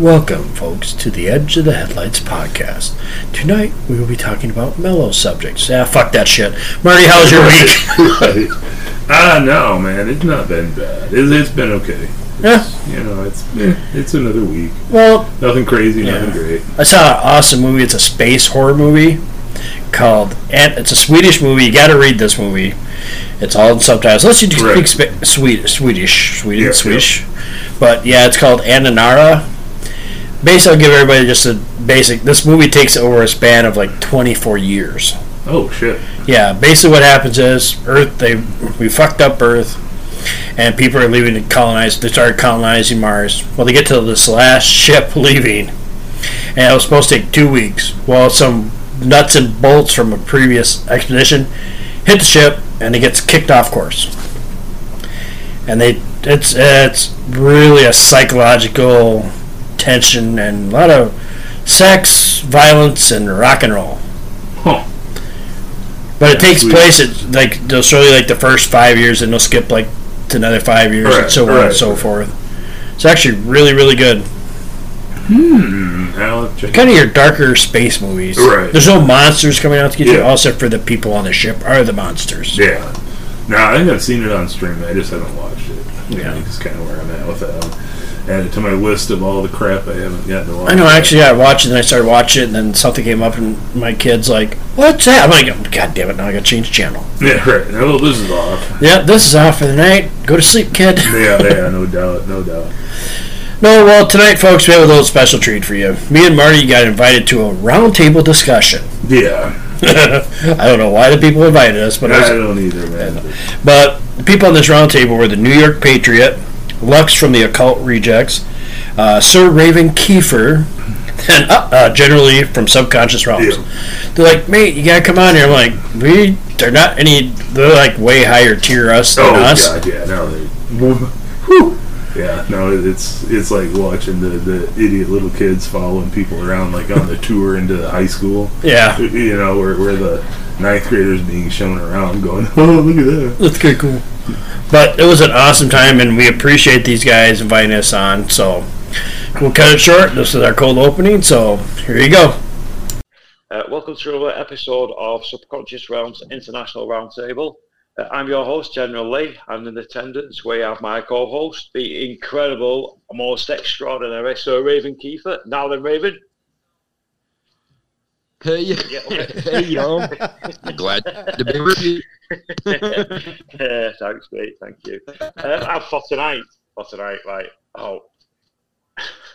Welcome, folks, to the Edge of the Headlights podcast. Tonight we will be talking about mellow subjects. Ah, fuck that shit. Marty, how's your week? Ah, no, man, it's not been bad. It's, it's been okay. Yeah. You know, it's eh, it's another week. Well, Nothing crazy, Yeah. nothing great. I saw an awesome movie. It's a space horror movie called. And it's a Swedish movie. You got to read this movie. It's all in subtitles. Unless you do speak spa- Swedish, Swedish, Sweden, Yeah, Swedish. But yeah, it's called Aniara. Basically, I'll give everybody just a basic. This movie takes over a span of like 24 years. Oh shit. Yeah, basically what happens is Earth they we fucked up Earth, and people are leaving to colonize. They start colonizing Mars. Well, they get to this last ship leaving, and it was supposed to take two weeks. Well, some nuts and bolts from a previous expedition hit the ship, and it gets kicked off course. And they it's it's really a psychological tension and a lot of sex, violence, and rock and roll. Huh. But it takes Sweet. place at like they'll show you like the first five years, and they'll skip like to another five years, and Right, so on right, and so right. forth. It's actually really, really good. Hmm. I'll have to check. Kind of your darker space movies. Right. There's no monsters coming out to get you. Yeah. Also, for the people on the ship are the monsters. Yeah. No, I think I've seen it on stream. I just haven't watched it. Yeah. That's kind of where I'm at with that. One. Add it to my list of all the crap I haven't gotten to watch. I know. Actually, I watched it, and I started watching it, and then something came up, and my kid's like, "What's that?" I'm like, oh, "God damn it! Now I got to change channel." Yeah, right. Oh, this is off. Yeah, this is off for the night. Go to sleep, kid. Yeah, yeah, no doubt, no doubt. No, well, tonight, folks, we have a little special treat for you. Me and Marty got invited to a roundtable discussion. Yeah, I don't know why the people invited us, but I was, don't either, man. but the people on this roundtable were the New York Patriot, Lux from the Occult Rejects, uh, Sir Raven Kiefer, and uh, uh, generally from Subconscious Realms. Yeah. They're like, mate, you gotta come on here. I'm like, we, they're not any, they're like way higher tier us than Oh us. god, yeah, no, they, whew. yeah, no, it's it's like watching the, the idiot little kids following people around like on the tour into the high school. Yeah, You know, where, where the ninth graders being shown around, going, oh look at that. that's good, cool. But it was an awesome time, and we appreciate these guys inviting us on. So we'll cut it short. This is our cold opening. So here you go. Uh, welcome to another episode of Subconscious Realms International Roundtable. Uh, I'm your host, General Lee, and in attendance we have my co-host, the incredible, most extraordinary Sir Raven Kiefer. Now then, Raven. Hey, Yeah, okay. hey, y'all. Glad to be with you. yeah, thanks, mate. Thank you. Uh, and for tonight, for tonight, right? Oh,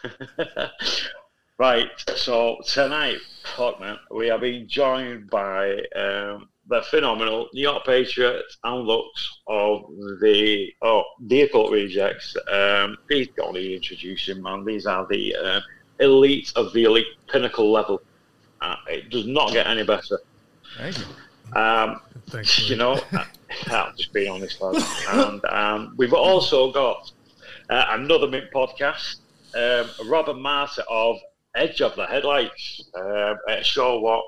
right. So tonight, fuck man, we are being joined by um, the phenomenal New York Patriots and Lux of the oh the occult rejects. Um, please don't need to introduce him, man. These are the uh, elite of the elite pinnacle level. Uh, it does not get any better. Thank you. Um, Thanks. you know, I'm just being honest, lads. And um, we've also got uh, another Mint podcast, um, Robin Martin of Edge of the Headlights. Uh, show what,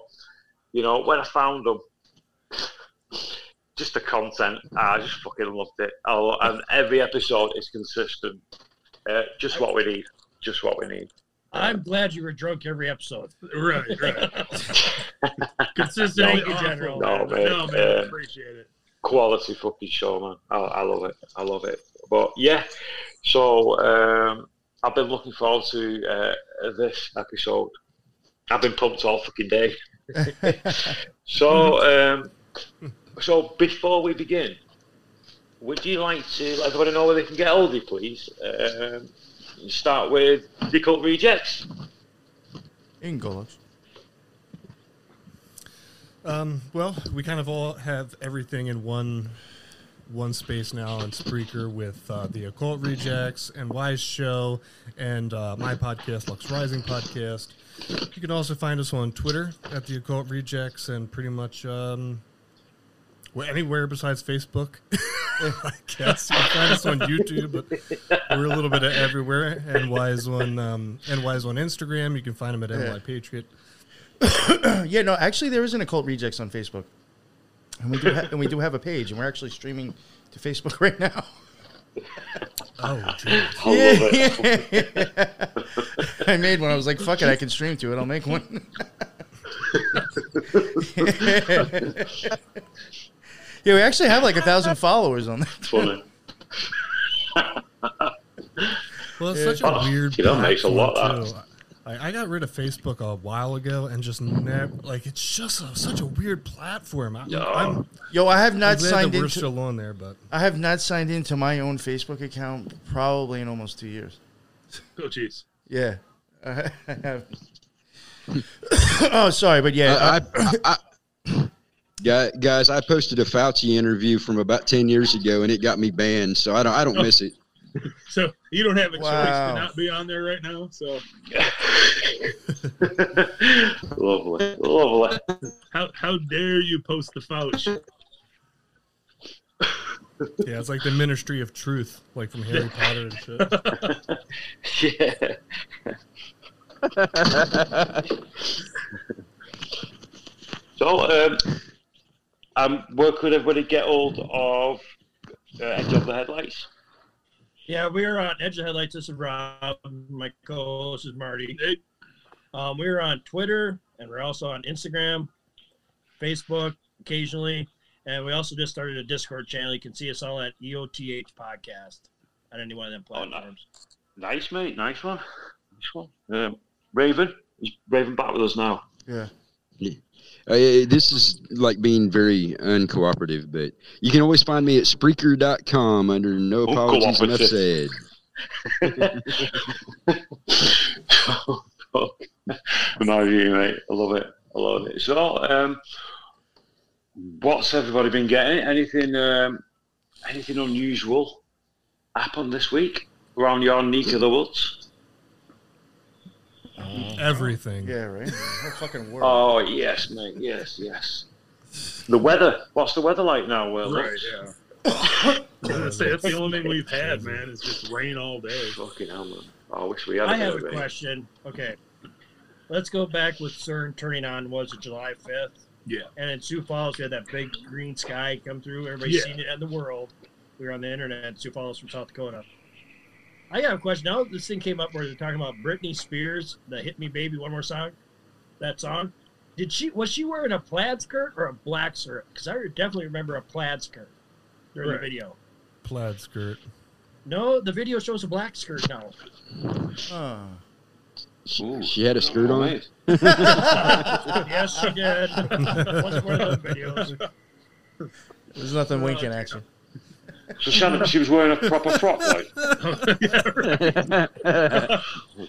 you know, when I found them, just the content, I just fucking loved it. Oh, and every episode is consistent. Uh, just what we need. Just what we need. I'm glad you were drunk every episode. Right, right. Consistent Thank you, general. No, man. man. No, man, Uh, appreciate it. quality fucking show, man. I, I love it. I love it. But yeah, so um, I've been looking forward to uh, this episode. I've been pumped all fucking day. so, um, so before we begin, would you like to let everybody know where they can get hold of you, please? Um, start with the cult rejects. English. Um, well, we kind of all have everything in one one space now on Spreaker with uh, the Occult Rejects and NY's Show and uh, my podcast, Lux Rising Podcast. You can also find us on Twitter at the Occult Rejects and pretty much um, well, anywhere besides Facebook. I guess you can find us on YouTube, but we're a little bit of everywhere. And NY's on um, and is on Instagram. You can find them at NY Patriot. yeah, no, actually, there is an occult rejects on Facebook, and we do ha- and we do have a page, and we're actually streaming to Facebook right now. Oh, geez. I love. I made one. I was like, "Fuck it, I can stream to it. I'll make one." yeah, we actually have like a thousand followers on that. Funny. Well, it's such a Oh, weird. you know, makes a lot of too. I, I got rid of Facebook a while ago and just never like it's just a, such a weird platform. I, Yeah. I'm, Yo, I have I'm not glad signed that we're into. still on there, but I have not signed into my own Facebook account probably in almost two years. Oh, jeez. Yeah, I have. oh, sorry, but yeah, uh, I, I, I, Guy- guys, I posted a Fauci interview from about ten years ago, and it got me banned. So I don't, I don't miss it. So you don't have a choice Wow. to not be on there right now. So lovely, lovely. how how dare you post the Fauci? yeah, it's like the Ministry of Truth, like from Harry Potter and shit. yeah. so, um, I'm working with everybody get hold of uh, Edge of the Headlights. Yeah, we're on Edge of the Headlights. This is Rob. My co-host is Marty. Um, we're on Twitter and we're also on Instagram, Facebook occasionally, and we also just started a Discord channel. You can see us all at EOTH Podcast on any one of them Oh, nice. platforms. Nice, mate. Nice one. Nice one. Um, Raven. Is Raven back with us now? yeah. Uh, this is like being very uncooperative, but you can always find me at Spreaker.com under No Apologies Enough Said. no, you, mate. I love it. I love it. So, um, what's everybody been getting? Anything, um, anything unusual happen this week around your neck of the woods? Mm-hmm. Everything. Yeah, right. Whole fucking world. Oh yes, mate. Yes, yes. The weather. What's the weather like now, Will? Right. Yeah. I was gonna say, that's the only thing we've had, man. Is just rain all day. Fucking hell, man. Oh, I wish we had. I a have a rain. question. Okay, let's go back with CERN turning on. Was it July fifth? Yeah. And in Sioux Falls, we had that big green sky come through. Everybody's Yeah. seen it in the world. We were on the internet. Sioux Falls from South Dakota. I got a question. Now this thing came up where they're talking about Britney Spears, the "Hit Me Baby" one more song. That song. Did she was she wearing a plaid skirt or a black skirt? Because I definitely remember a plaid skirt during Right. the video. Plaid skirt. No, the video shows a black skirt now. Oh. She, Ooh. she had a skirt on. mate. yes, she did. Wasn't one of those videos. There's nothing winking at you. So Shannon, she was wearing a proper frock, like. yeah, right.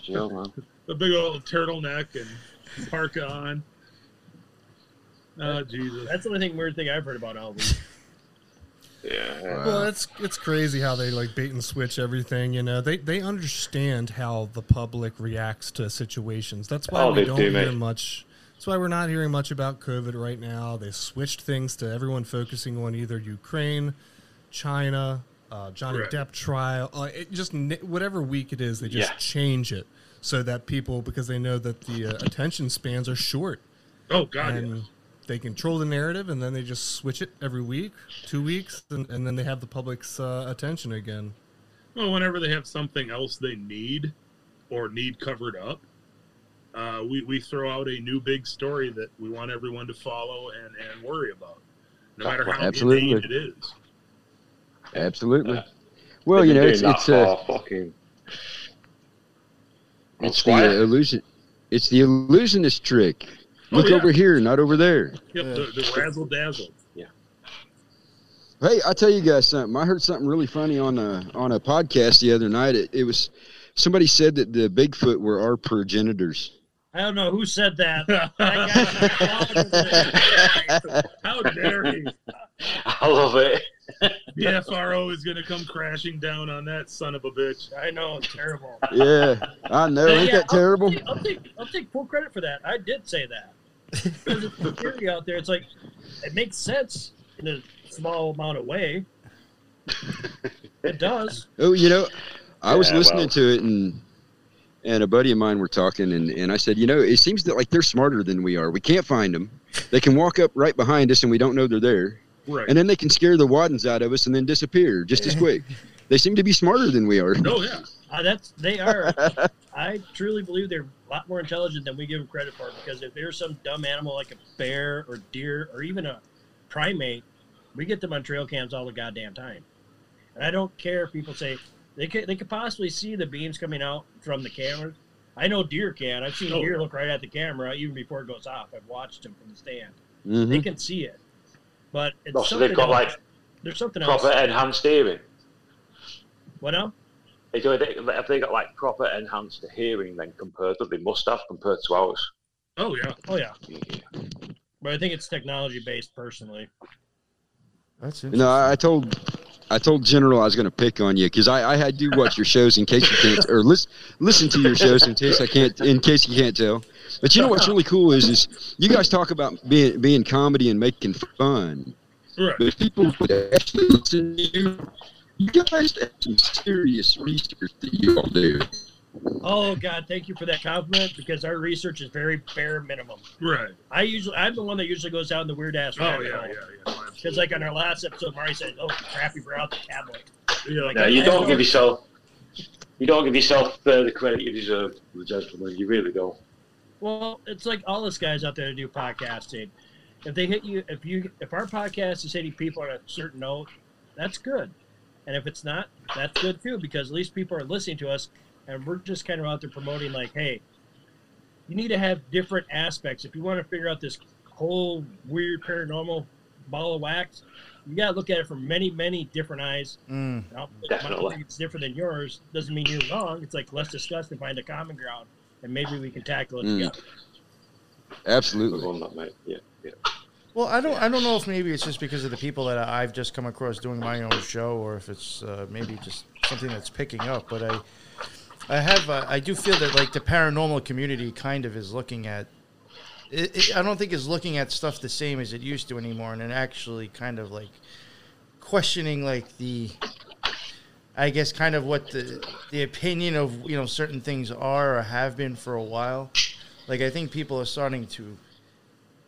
Joe, man. A big old turtleneck and parka on. Oh Jesus! That's the only thing weird thing I've heard about all week. Yeah. Well, it's it's crazy how they like bait and switch everything. You know, they they understand how the public reacts to situations. That's why Oh, we don't do, hear mate. much. That's why we're not hearing much about COVID right now. They switched things to everyone focusing on either Ukraine, China, uh, Johnny Right. Depp trial. Uh, it just whatever week it is, they just Yeah. change it so that people because they know that the uh, attention spans are short Oh God! and yeah. they control the narrative and then they just switch it every week two weeks and, and then they have the public's uh, attention again Well, whenever they have something else they need or need covered up, uh, we, we throw out a new big story that we want everyone to follow and, and worry about, no matter how Absolutely. it is. Absolutely. Yeah. Well, you know, it's that it's uh, fucking. it's Squire? the illusion. It's the illusionist trick. Oh, Look yeah. over here, not over there. Yep, the, the razzle dazzle. Yeah. Hey, I tell you guys something. I heard something really funny on a on a podcast the other night. It, it was somebody said that the Bigfoot were our progenitors. I don't know who said that. How dare he? I love it. The FRO is going to come crashing down on that son of a bitch. I know, it's terrible. Yeah, I know. Ain't Yeah, that terrible? I'll, take, I'll take I'll take full credit for that. I did say that. Because it's theory out there. It's like it makes sense in a small amount of way. It does. Oh, you know, I was Yeah, listening well. to it and and a buddy of mine were talking and, and I said, you know, it seems that like they're smarter than we are. We can't find them. They can walk up right behind us and we don't know they're there. Right. And then they can scare the waddens out of us and then disappear just as quick. They seem to be smarter than we are. Oh yeah. Uh, that's they are. I truly believe they're a lot more intelligent than we give them credit for. Because if there's some dumb animal like a bear or deer or even a primate, we get them on trail cams all the goddamn time. And I don't care if people say they could they could possibly see the beams coming out from the cameras. I know deer can. I've seen Oh. deer look right at the camera even before it goes off. I've watched them from the stand. Mhm. They can see it, but it's Oh, so they've got else. like there's something else. proper enhanced hearing. What now? They do. They, have they got like proper enhanced hearing then compared to they must have compared to ours? Oh yeah. Oh yeah, Yeah. but I think it's technology based personally. That's You interesting. know, I I told I told General I was going to pick on you because I, I had do watch your shows in case you can't or listen listen to your shows in case I can't in case you can't tell. But you know what's really cool is is you guys talk about being being comedy and making fun, Right. but if people would actually listen to you. You guys have some serious research that you all do. Oh God, thank you for that compliment because our research is very bare minimum. Right. I usually I'm the one that usually goes out in the weird ass Oh rabbit yeah, yeah, yeah. Because like on our last episode, Marty said, "Oh, crap, you brought out the tablet." absolutely. Like, No, you don't give yourself. You don't give yourself uh, the credit you deserve, the gentleman. You really don't. Well, it's like all us guys out there that do podcasting. If they hit you, if you, if our podcast is hitting people on a certain note, that's good. And if it's not, that's good too, because at least people are listening to us, and we're just kind of out there promoting, like, hey, you need to have different aspects. If you want to figure out this whole weird paranormal ball of wax, you got to look at it from many, many different eyes. Mm. Definitely. my opinion's different than yours doesn't mean you're wrong. It's like let's discuss and find a common ground, and maybe we can tackle it Mm. together. Absolutely. on that, mate. Yeah, yeah. Well, I don't. I don't know if maybe it's just because of the people that I've just come across doing my own show, or if it's uh, maybe just something that's picking up. But I, I have. Uh, I do feel that like the paranormal community kind of is looking at. It, it, I don't think is looking at stuff the same as it used to anymore, and it actually kind of like questioning like the. I guess kind of what the the opinion of you know certain things are or have been for a while. Like I think people are starting to.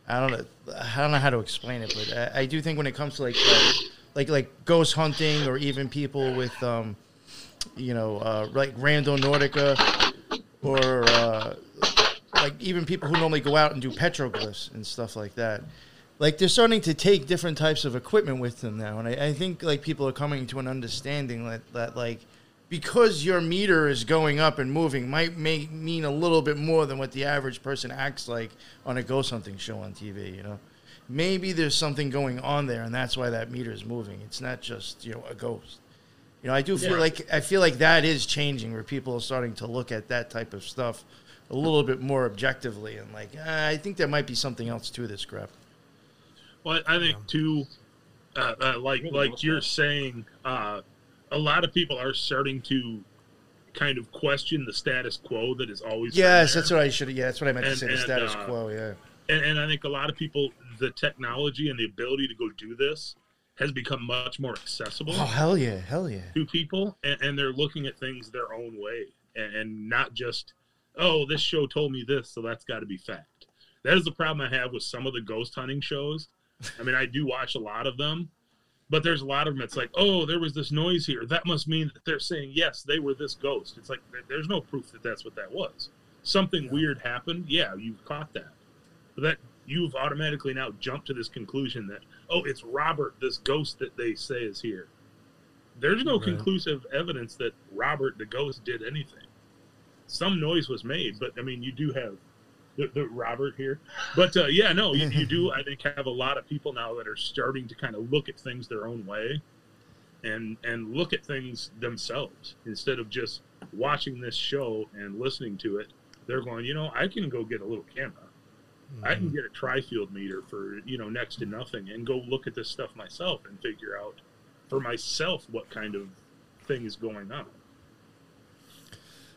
I don't know. I don't know how to explain it, but I, I do think when it comes to like uh, like like ghost hunting or even people with um, you know, uh, like Randonautica or uh, like even people who normally go out and do petroglyphs and stuff like that. Like they're starting to take different types of equipment with them now, and I, I think like people are coming to an understanding that that like because your meter is going up and moving might make mean a little bit more than what the average person acts like on a ghost hunting show on TV. You know, maybe there's something going on there, and that's why that meter is moving. It's not just you know a ghost. You know, I do feel Yeah. like I feel like that is changing, where people are starting to look at that type of stuff a little bit more objectively, and like "Ah, I think there might be something else to this crap. Well, I think too, uh, uh, like Really like you're saying, uh, a lot of people are starting to kind of question the status quo that is always. Yes, there. that's what I should. Yeah, that's what I meant And- to say. The status uh, quo. Yeah. and, and I think a lot of people, the technology and the ability to go do this has become much more accessible Oh hell yeah, hell yeah. to people, and, and they're looking at things their own way, and, and not just, oh, this show told me this, so that's got to be fact. That is the problem I have with some of the ghost hunting shows. I mean, I do watch a lot of them, but there's a lot of them. It's like, oh, there was this noise here. That must mean that they're saying yes, they were this ghost. It's like there's no proof that that's what that was. Something weird happened. Yeah, you caught that, but that you've automatically now jumped to this conclusion that oh, it's Robert, this ghost that they say is here. There's no Right. conclusive evidence that Robert the ghost did anything. Some noise was made, but I mean, you do have the, the Robert here. But uh, yeah, no, you, you do. I think have a lot of people now that are starting to kind of look at things their own way, and and look at things themselves instead of just watching this show and listening to it. They're going, you know, I can go get a little camera. I can get a tri-field meter for you know next to nothing and go look at this stuff myself and figure out for myself what kind of thing is going on.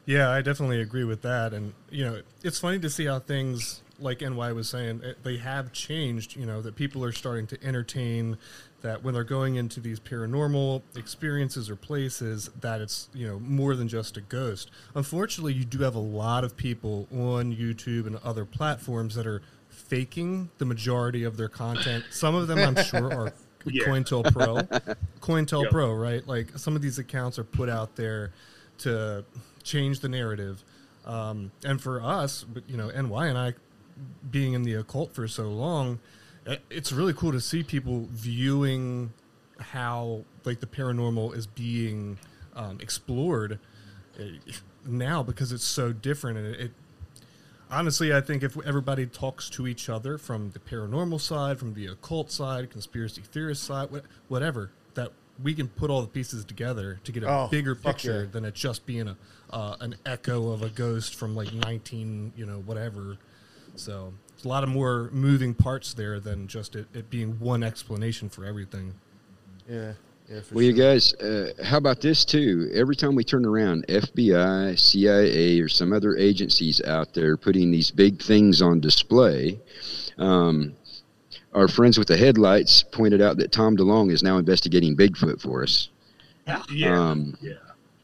Yeah, I definitely agree with that. And, you know, it's funny to see how things, like NY was saying, they have changed, you know, that people are starting to entertain that when they're going into these paranormal experiences or places, that it's, you know, more than just a ghost. Unfortunately, you do have a lot of people on YouTube and other platforms that are faking the majority of their content. Some of them, I'm sure, are Yeah. COINTELPRO. COINTELPRO, Yep. Pro, right? Like some of these accounts are put out there to change the narrative. Um, and for us, you know, NY and I, being in the occult for so long, it's really cool to see people viewing how like the paranormal is being um, explored uh, now because it's so different and it, it honestly i think if everybody talks to each other from the paranormal side from the occult side conspiracy theorist side whatever that we can put all the pieces together to get a Oh, bigger picture yeah. than it just being a uh, an echo of a ghost from like 19 you know whatever so it's a lot of more moving parts there than just it, it being one explanation for everything Yeah. Yeah. For Well, you guys, uh, how about this too? Every time we turn around, FBI, CIA, or some other agencies out there putting these big things on display. Um, our friends with the headlights pointed out that Tom DeLonge is now investigating Bigfoot for us. Yeah. Um, yeah.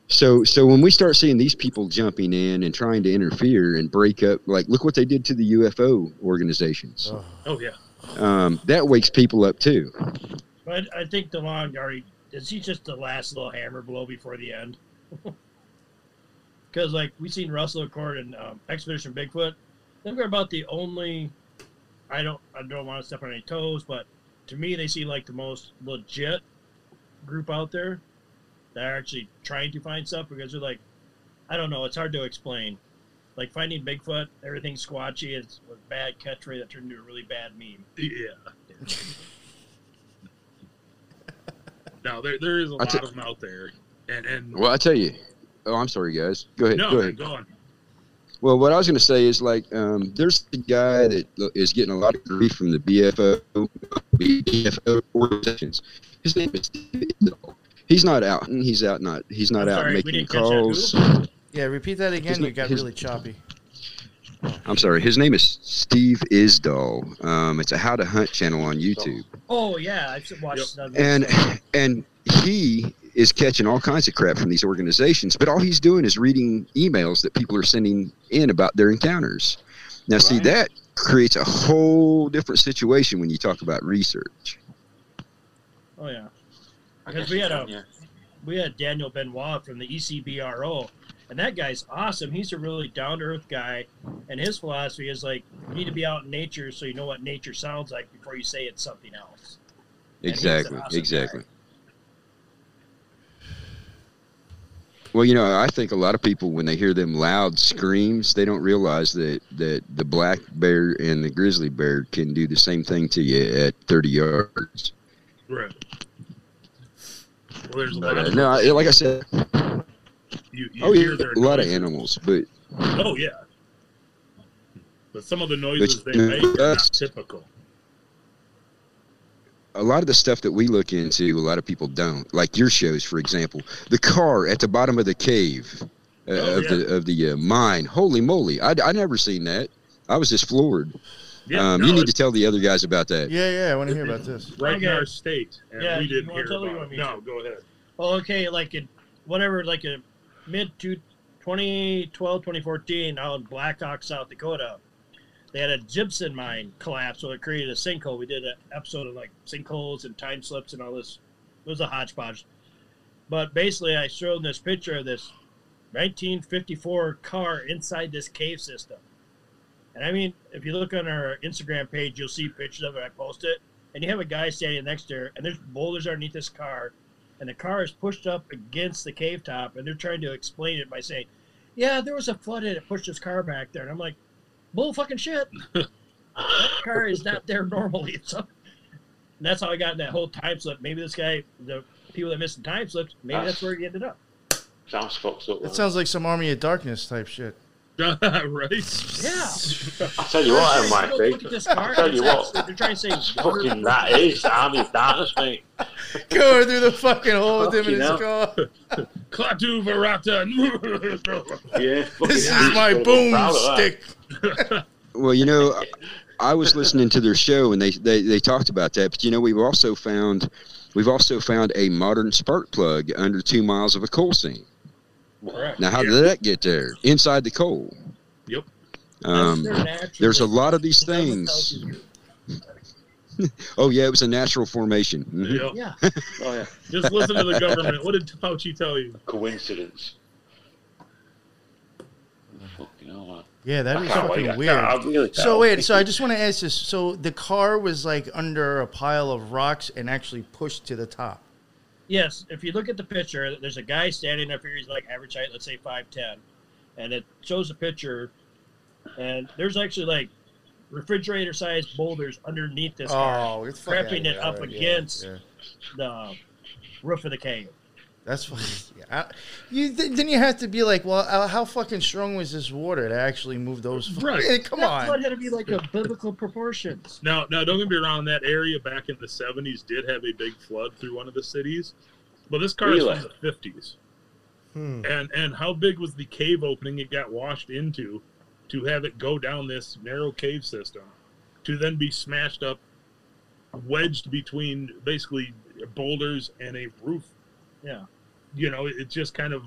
So, so when we start seeing these people jumping in and trying to interfere and break up, like look what they did to the UFO organizations. Oh. Oh yeah. Um, that wakes people up too. But I think DeLonge already is he just the last little hammer blow before the end? Because like we seen Russell Acord and um, Expedition Bigfoot, they're about the only. I don't I don't want to step on any toes, but to me they seem like the most legit group out there that are actually trying to find stuff because they're like, I don't know, it's hard to explain. Like finding Bigfoot, everything's squatchy. It's a bad catchphrase that turned into a really bad meme. Yeah. now there there is a I lot t- of them out there, and and Well, I tell you. Oh, I'm sorry, guys. Go ahead. no, go ahead. go on. Well, what I was going to say is like, um, there's a guy that is getting a lot of grief from the BFO, BFO organizations. His name is. He's not out. He's out. Not. He's not I'm out sorry, making didn't catch that. calls. Yeah. Repeat that again. Isn't You got his- really choppy. I'm sorry. His name is Steve Isdahl. Um, it's a How to Hunt channel on YouTube, Oh yeah, I've watched. that. and and he is catching all kinds of crap from these organizations. But all he's doing is reading emails that people are sending in about their encounters. Now, see that creates a whole different situation when you talk about research. Oh yeah, Because we had a- yeah. we had Daniel Benoit from the ECBRO, and that guy's awesome. He's a really down to earth guy, and his philosophy is like you need to be out in nature so you know what nature sounds like before you say it's something else. And he's an Exactly. awesome exactly. guy. Well, you know, I think a lot of people, when they hear them loud screams, they don't realize that, that the black bear and the grizzly bear can do the same thing to you at 30 yards. Right. Well, there's a lot uh, of no, I, like I said, you, you oh, yeah, a lot of animals, but Oh yeah. But some of the noises they make are not typical. A lot of the stuff that we look into, a lot of people don't. Like your shows, for example, the car at the bottom of the cave uh, Oh, of yeah. the of the uh, mine. Holy moly! I I never seen that. I was just floored. Yeah, um, no, you need to tell the other guys about that. Yeah. Yeah. I want to hear about this. right in our state, and Yeah, we didn't wanna hear tell or you about want it. No, to? go ahead. Well, okay, like in whatever, like a mid to 2012, 2014, out in Black Hawk, South Dakota, they had a gypsum mine collapse, so it created a sinkhole. We did an episode of like sinkholes and time slips and all this. It was a hodgepodge. But basically, I showed this picture of this 1954 car inside this cave system. And I mean, if you look on our Instagram page, you'll see pictures of it. I post it, and you have a guy standing next to her, and there's boulders underneath this car, and the car is pushed up against the cave top, and they're trying to explain it by saying, "Yeah, there was a flood and it pushed this car back there." And I'm like, "Bull fucking shit! that car is not there normally." So, that's how I got in that whole time slip. Maybe this guy, the people that missed the time slips, maybe that's where he ended up. Sounds fucked up. That sounds like some Army of Darkness type shit. right? Yeah. I tell you what, Look I might at be. this car. I tell you what, They're trying to say fucking that is Army of Darkness, mate. Going through the fucking hole with him in his Fucking car. Klaatu Verata. Yeah. This is my boom proud of that. stick. Well, you know, I- I was listening to their show and they, they, they talked about that. But you know, we've also found we've also found a modern spark plug under two miles of a coal seam. Correct. Now, how Yeah. did that get there? Inside the coal. Yep. Um, That's their natural- there's a lot of these things. Oh yeah, it was a natural formation. Mhm. Yep. Yeah. Oh yeah. Just listen to the government. What did Fauci tell you? Coincidence. Fucking hell, man. Yeah, that I is can't fucking wait. Weird. can't- really can't So wait, so I just want to ask this. So the car was like under a pile of rocks and actually pushed to the top. Yes, if you look at the picture, there's a guy standing up here. He's like average height, let's say five ten, and it shows a picture, and there's actually like refrigerator-sized boulders underneath this car, Oh, it's fucking prepping it up of- yeah, against yeah. the roof of the cave. That's fucking. Yeah. I- You th- then you have to be like, well, uh, how fucking strong was this water to actually move those? Right. Hey, come that on. flood had to be like a biblical proportions. Now, now, don't get me wrong. That area back in the '70s did have a big flood through one of the cities, but this car Really? is from the '50s. Hmm. And and how big was the cave opening it got washed into, to have it go down this narrow cave system, to then be smashed up, wedged between basically boulders and a roof. Yeah, You know, it just kind of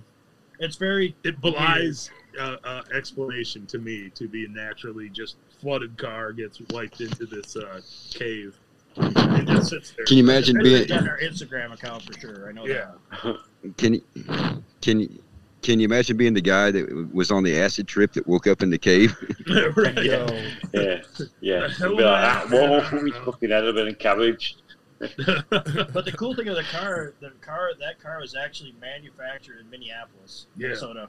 it's very it belies uh, uh, explanation to me to be naturally just flooded car gets wiped into this uh, cave and just sits there. Can you imagine It's being? on our Instagram account for sure. I know Yeah. that. Can you? Can you? Can you imagine being the guy that was on the acid trip that woke up in the cave? right. Yo, Yeah, yeah. The hell It'd be like, ah, man. whoa, he's fucking head of and cabbage. But the cool thing of the car, the car, that car was actually manufactured in Minneapolis, Yeah. Minnesota.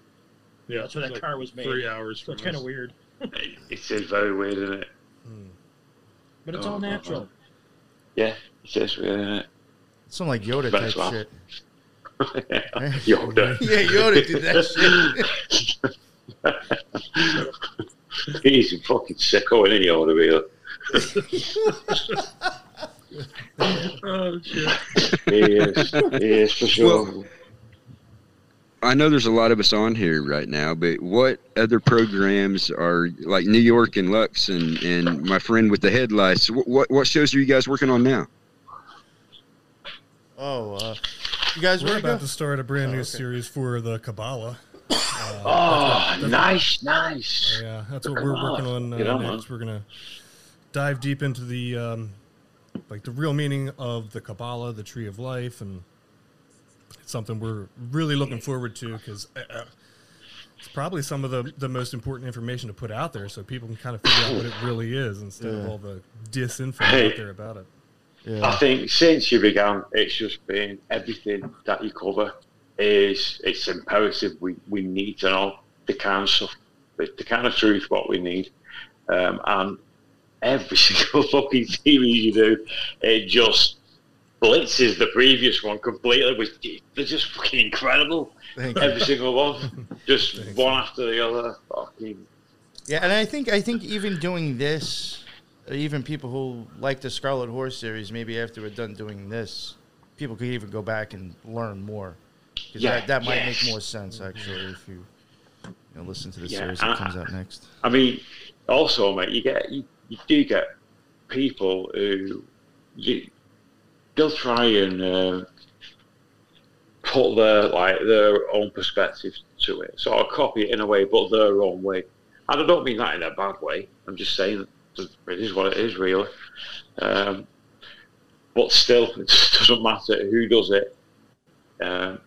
Yeah, That's where that it's car was made. Three hours. So From it's kind of us. weird, It is very weird, isn't it? Hmm. but it's Oh, all oh, natural. Yeah, it is weird, isn't it some like Yoda type wow. shit. Yoda. Yeah, Yoda did that shit. He's a fucking sicko, isn't he, Yoda, really? Oh shit! He is. For sure. Well, I know there's a lot of us on here right now, but what other programs are like New York and Lux and, and my friend with the headlights? What, what what shows are you guys working on now? Oh, uh, you guys We're about go? to start a brand new Oh, okay. series for the Kabbalah. Uh, oh, nice, nice. Yeah, that's what we're working on uh, Get on, next. We're gonna dive deep into the um, like the real meaning of the Kabbalah, the Tree of Life, and it's something we're really looking forward to because uh, it's probably some of the the most important information to put out there, so people can kind of figure out what it really is instead of all the disinfo Hey. out there about it. I think since you began, it's just been everything that you cover is it's imperative. We we need to know the kind of stuff, the, the kind of truth what we need, um, and every single fucking series you do, it just blitzes the previous one completely. Which they're just fucking incredible. Thank you. Every single one, just one after the other. Fucking Yeah, and I think I think even doing this, even people who like the Scarlet Horse series, maybe after we're done doing this, people could even go back and learn more. 'Cause Yeah, that, that might yes. make more sense actually if you, you know, listen to the Yeah, series that I- comes out next. I mean, also, mate, you get you, you do get people who you, they'll try and uh, put their like their own perspective to it, sort of copy it in a way, but their own way. And I don't mean that in a bad way. I'm just saying that it is what it is, really. Um, but still, it doesn't matter who does it. Um,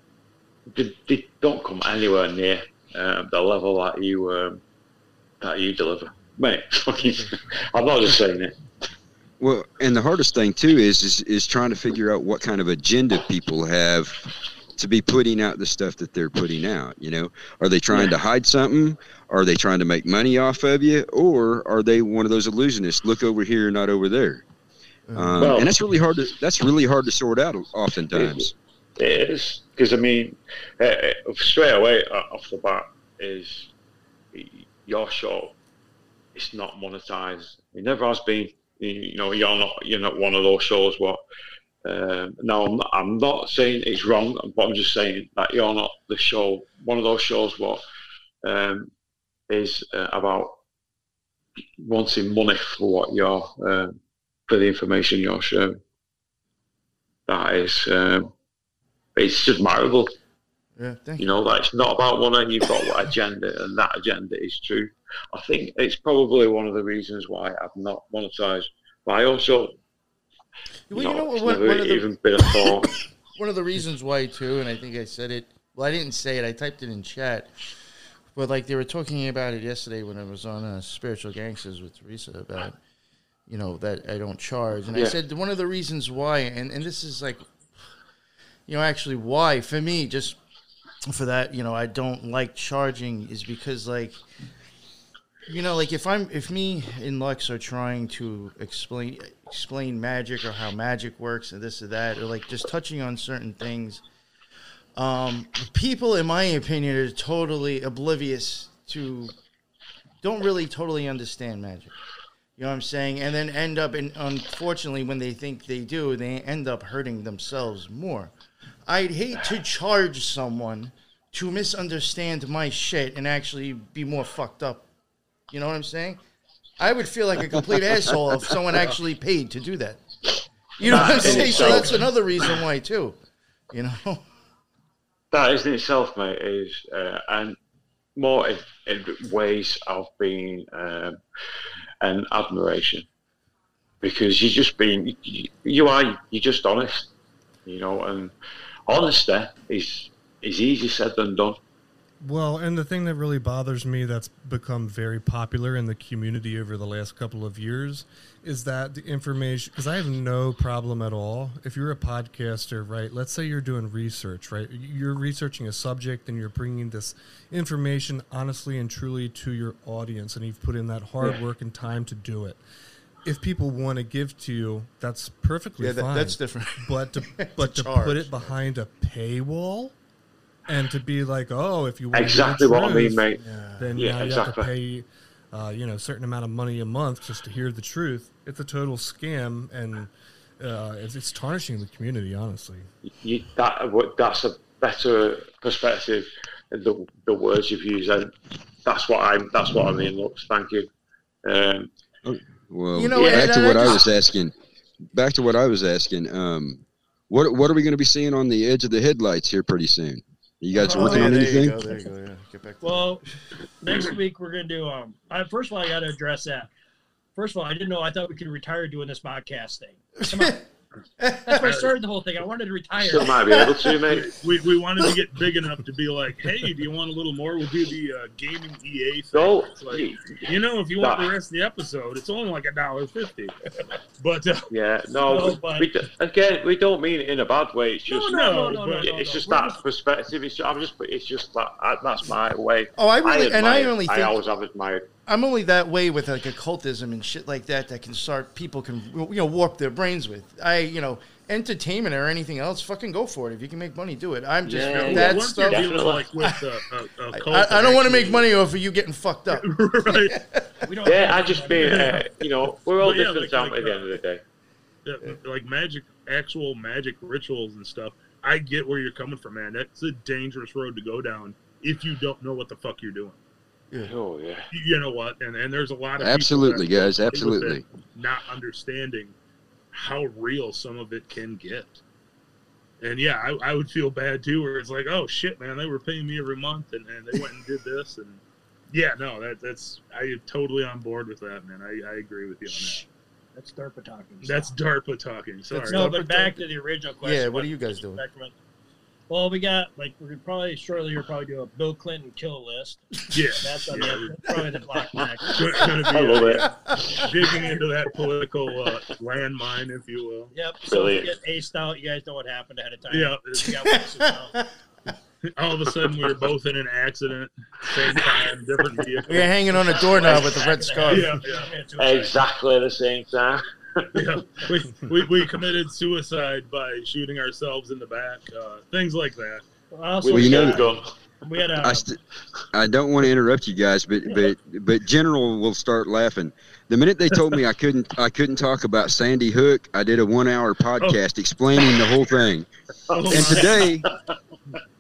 they, they don't come anywhere near um, the level that you um, that you deliver, mate. Fucking, I'm not just saying it. Well, and the hardest thing too is, is is trying to figure out what kind of agenda people have to be putting out the stuff that they're putting out. You know, are they trying to hide something? Are they trying to make money off of you, or are they one of those illusionists? Look over here, not over there. Um, Well- and that's really hard to that's really hard to sort out oftentimes. It is because I mean, uh, uh, straight away uh, off the bat is your show. It's not monetized. It never has been. You know, you're not. You're not one of those shows. What? Um, no, I'm not, I'm not saying it's wrong, but I'm just saying that you're not the show. One of those shows. What um, is uh, about wanting money for what you're um, for the information you're sharing. That is. Um, it's admirable. Yeah, thank You you. know, that it's not about one and you've got what agenda, and that agenda is true. I think it's probably one of the reasons why I've not monetized. But I also, Well, you know what? never One of the, even been a thought. one of the reasons why too, and I think I said it. Well, I didn't say it. I typed it in chat. But like they were talking about it yesterday when I was on uh, Spiritual Gangsters with Teresa about, you know, that I don't charge, and I said one of the reasons why, and and this is like, you know, actually why for me just for that, you know, I don't like charging is because like. You know, like if I'm if me and Lux are trying to explain explain magic or how magic works and this or that, or like just touching on certain things, um, people, in my opinion, are totally oblivious to, don't really totally understand magic. You know what I'm saying? And then end up, in, unfortunately, when they think they do, they end up hurting themselves more. I'd hate to charge someone to misunderstand my shit and actually be more fucked up. You know what I'm saying? I would feel like a complete asshole if someone actually paid to do that. You know what I'm saying? So that's another reason why too. You know? that is in itself, mate, is uh, and more in, in ways of being um, an admiration because you just being you, you are you're just honest, you know, and honesty is is easier said than done. Well, and the thing that really bothers me that's become very popular in the community over the last couple of years is that the information, because I have no problem at all. If you're a podcaster, right, let's say you're doing research, right, you're researching a subject and you're bringing this information honestly and truly to your audience, and you've put in that hard Yeah. work and time to do it. If people want to give to you, that's perfectly fine. Yeah, that- fine. that's different. But to, but to charge. put it behind a paywall and to be like, oh, if you want Exactly to what the I mean, truth, mate. then Yeah, now you exactly. have to pay, uh, you know, a certain amount of money a month just to hear the truth. It's a total scam, and uh, it's, it's tarnishing the community, honestly. You, that that's a better perspective. The the words you've used, and that's what I'm. That's what I mean. Lux, thank you. Um, Well, You know, Yeah. back to what I was asking. Back to what I was asking. Um, what what are we going to be seeing on the edge of the headlights here pretty soon? You guys Oh, working yeah, on there anything? you go. There you go. Yeah. Get back. To Well, next week we're gonna do. Um, I, first of all, I got to address that. First of all, I didn't know. I thought we could retire doing this podcast thing. Come. That's why I started the whole thing. I wanted to retire. still might be able to, mate. We, we wanted to get big enough to be like, hey, do you want a little more? We'll do the uh, gaming EA thing. So, It's like, you know, if you want the rest of the episode, it's only like a dollar fifty. But uh, yeah, no. No, we- but- we, again, we don't mean it in a bad way. It's just no, no, no, no, no, it's no. just We're that just- perspective. It's I'm just. It's just that. That's my way. Oh, I really, and I admire- only I think always have admired. I'm only that way with like occultism and shit like that that can start people can you know warp their brains with. I you know entertainment or anything else, fucking go for it. If you can make money, do it. I'm just Yeah, well, that once stuff. you're dealing Definitely. like with uh, uh, uh, I, I don't want to make money off of you getting fucked up. right. Yeah, I just mean. Uh, you know, we're all But yeah, different, like- like, at the end of the day. Yeah, like magic, actual magic rituals and stuff. I get where you're coming from, man. That's a dangerous road to go down if you don't know what the fuck you're doing. Oh yeah. You- You know what? And and there's a lot of Absolutely, that guys. go with it Absolutely. not understanding how real some of it can get. And yeah, I, I would feel bad too, where it's like, oh shit, man, they were paying me every month, and, and they went and did this, and yeah, no, that that's I am totally on board with that, man. I, I agree with you on that. That's DARPA talking. That's DARPA talking. Sorry. That's no, DARPA but back talking. to the original question. Yeah, what are you guys doing? Spectrum. Well, we got like we're gonna probably shortly you'll probably do a Bill Clinton kill list. yeah, That's on Yeah. the, probably the black neck. Gonna be, I love uh, it. digging into that political uh, landmine, if you will. Yep. So if Brilliant. you get aced out, you guys know what happened ahead of time. Yeah. You got wasted out. All of a sudden, we were both in an accident, same time, different vehicle. You're hanging on a doorknob with a red scarf. Yeah, yeah. Exactly the same time. Yeah, we, we, we committed suicide by shooting ourselves in the back, uh, things like that. Also, Well, you know- gun. we had a I, st- I don't want to interrupt you guys, but but but General will start laughing. The minute they told me I couldn't I couldn't talk about Sandy Hook, I did a one hour podcast explaining the whole thing. Oh, And today,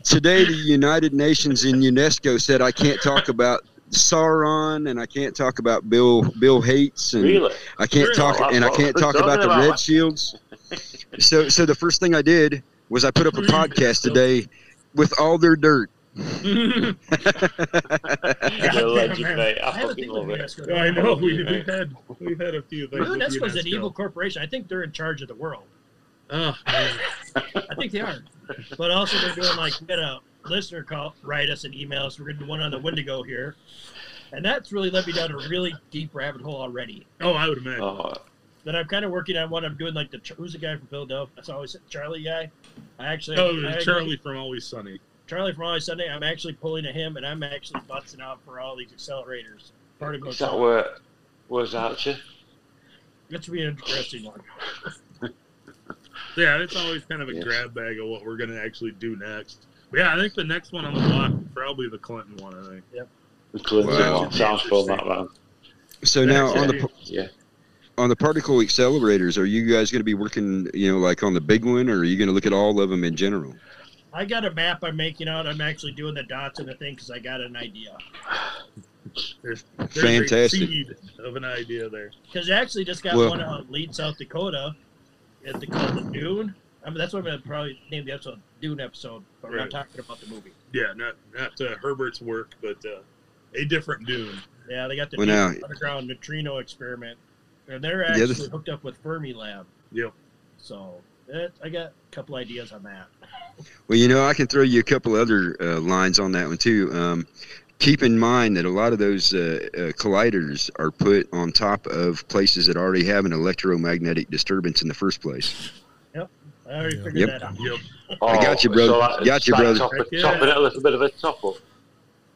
today the United Nations and UNESCO said I can't talk about Sauron and I can't talk about Bill Bill Gates and Really? I can't Really? talk and I can't talk about the about? red shields. So so the first thing I did was I put up a mm-hmm. podcast today with all their dirt. You're a legend, mate. I I have a fucking thing love with it. UNESCO. I know we, we've had we've had a few things. with UNESCO's an evil corporation. I think they're in charge of the world. Oh. I think they are. But also they're doing like we had a listener call, write us an email us. We're going to do one on the Wendigo here. And that's really led me down a really deep rabbit hole already. Oh, I would imagine. Oh, That I'm kind of working on one. I'm doing like the who's the guy from Philadelphia? That's always Charlie guy. I actually, oh, I actually- Charlie from Always Sunny. Charlie from Always Sunny. I'm actually pulling to him, and I'm actually busting out for all these accelerators. Part of is that where? Where's Archer? That's be an interesting one. Yeah, it's always kind of a Yes. grab bag of what we're going to actually do next. But yeah, I think the next one on the block probably the Clinton one. I think. Yep. The Clinton Wow. one. Sounds fun, that man. So now on the Yeah. on the particle accelerators, are you guys going to be working, you know, like on the big one, or are you going to look at all of them in general? I got a map I'm making out. I'm actually doing the dots and the thing because I got an idea. There's, there's Fantastic. a seed of an idea there. Because I actually just got Well- one out in Lead, South Dakota. It's called the Dune. I mean, that's what I'm gonna probably name the episode Dune episode, but we're Right. not talking about the movie. Yeah, not not uh, Herbert's work, but uh, a different Dune. Yeah, they got the Well, now- underground neutrino experiment, and they're The other- actually hooked up with Fermilab. Yep. So it, I got a couple ideas on that. Well, you know, I can throw you a couple other uh, lines on that one too. Um, keep in mind that a lot of those uh, uh, colliders are put on top of places that already have an electromagnetic disturbance in the first place. I already Yeah. figured Yep. that out. Yep. I got you, brother. Oh, that- Got you, like brother. Top, yeah. Topping it a little bit of a top up.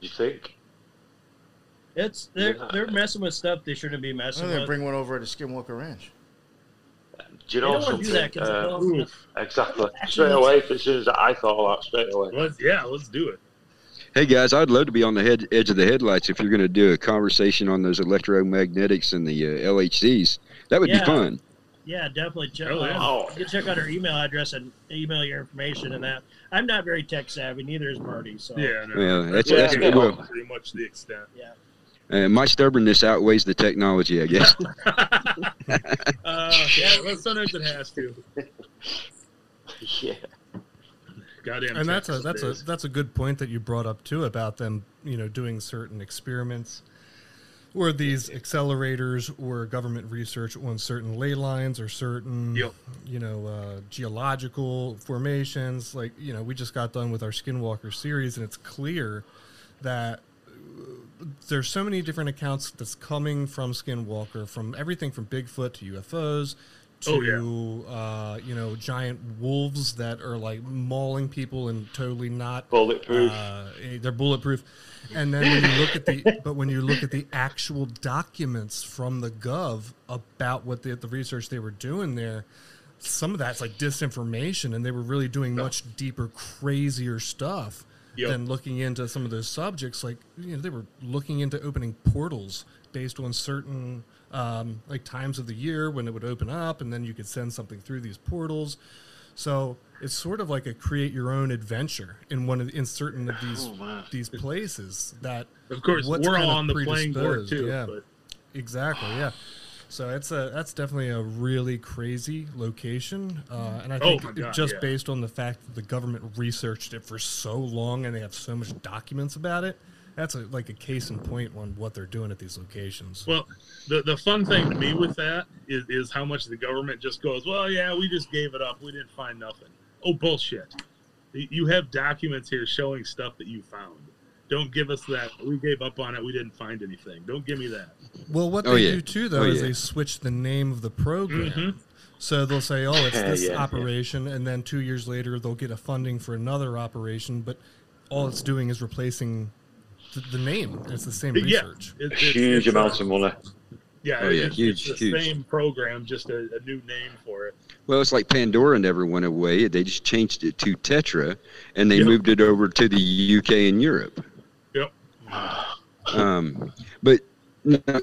You think? It's they're Yeah. they're messing with stuff they shouldn't be I'm messing gonna with. bring one over to Skinwalker Ranch. Do you They know don't want to something? do that because Uh, exactly. Straight away, as soon as I thought that, straight away. Let's yeah, let's do it. Hey guys, I'd love to be on the head, edge of the headlights if you're going to do a conversation on those electromagnetics and the uh, LHCs. That would Yeah. be fun. Yeah, definitely check. Oh, yeah. uh, you can check out our email address and email your information and that. I'm not very tech savvy, neither is Marty. So Yeah, no. Yeah, that's, Yeah, that's yeah. well, pretty much the extent. uh, my stubbornness outweighs the technology, I guess. Uh, yeah, well, sometimes it has to. Yeah. Goddamn. and that's a Texas that's a that's a good point that you brought up too about them you know doing certain experiments or these accelerators or government research on certain ley lines or certain Yep. you know uh, geological formations like you know we just got done with our skinwalker series and it's clear that uh, there's so many different accounts that's coming from skinwalker from everything from bigfoot to ufos to Oh, yeah. uh, you know giant wolves that are like mauling people and totally not Bulletproof. uh, eh, they're bulletproof. And then when you look at the, but when you look at the actual documents from the Gov about what the, the research they were doing there, some of that's like disinformation, and they were really doing much deeper, crazier stuff Yep. than looking into some of those subjects. Like you know, they were looking into opening portals based on certain um, like times of the year when it would open up, and then you could send something through these portals. So it's sort of like a create your own adventure in one of in certain of these Oh, man. these places that Of course, what's we're all on the playing board too. yeah. But exactly yeah. So it's a that's definitely a really crazy location, uh, and I Oh think my it- God, just yeah. based on the fact that the government researched it for so long and they have so much documents about it, that's a, like a case in point on what they're doing at these locations. well, the the fun thing to me with that is is how much the government just goes. Well, yeah, we just gave it up. We didn't find nothing. Oh bullshit! You- You have documents here showing stuff that you found. Don't give us that. We gave up on it. We didn't find anything. Don't give me that. Well, what Oh, they yeah. do too, though, Oh, is yeah. they switch the name of the program. Mhm. So they'll say, "Oh, it's this yeah, yeah. operation," and then two years later they'll get a funding for another operation, but all it's doing is replacing the, the name. It's the same Yeah, research. It- it's- Huge it's, uh, amounts of money. Yeah, Oh, yeah, it's, huge, it's the huge. same program, just a, a new name for it. Well, it's like Pandora never went away. They just changed it to Tetra, and they Yep. moved it over to the UK and Europe. Yep. Um, but now,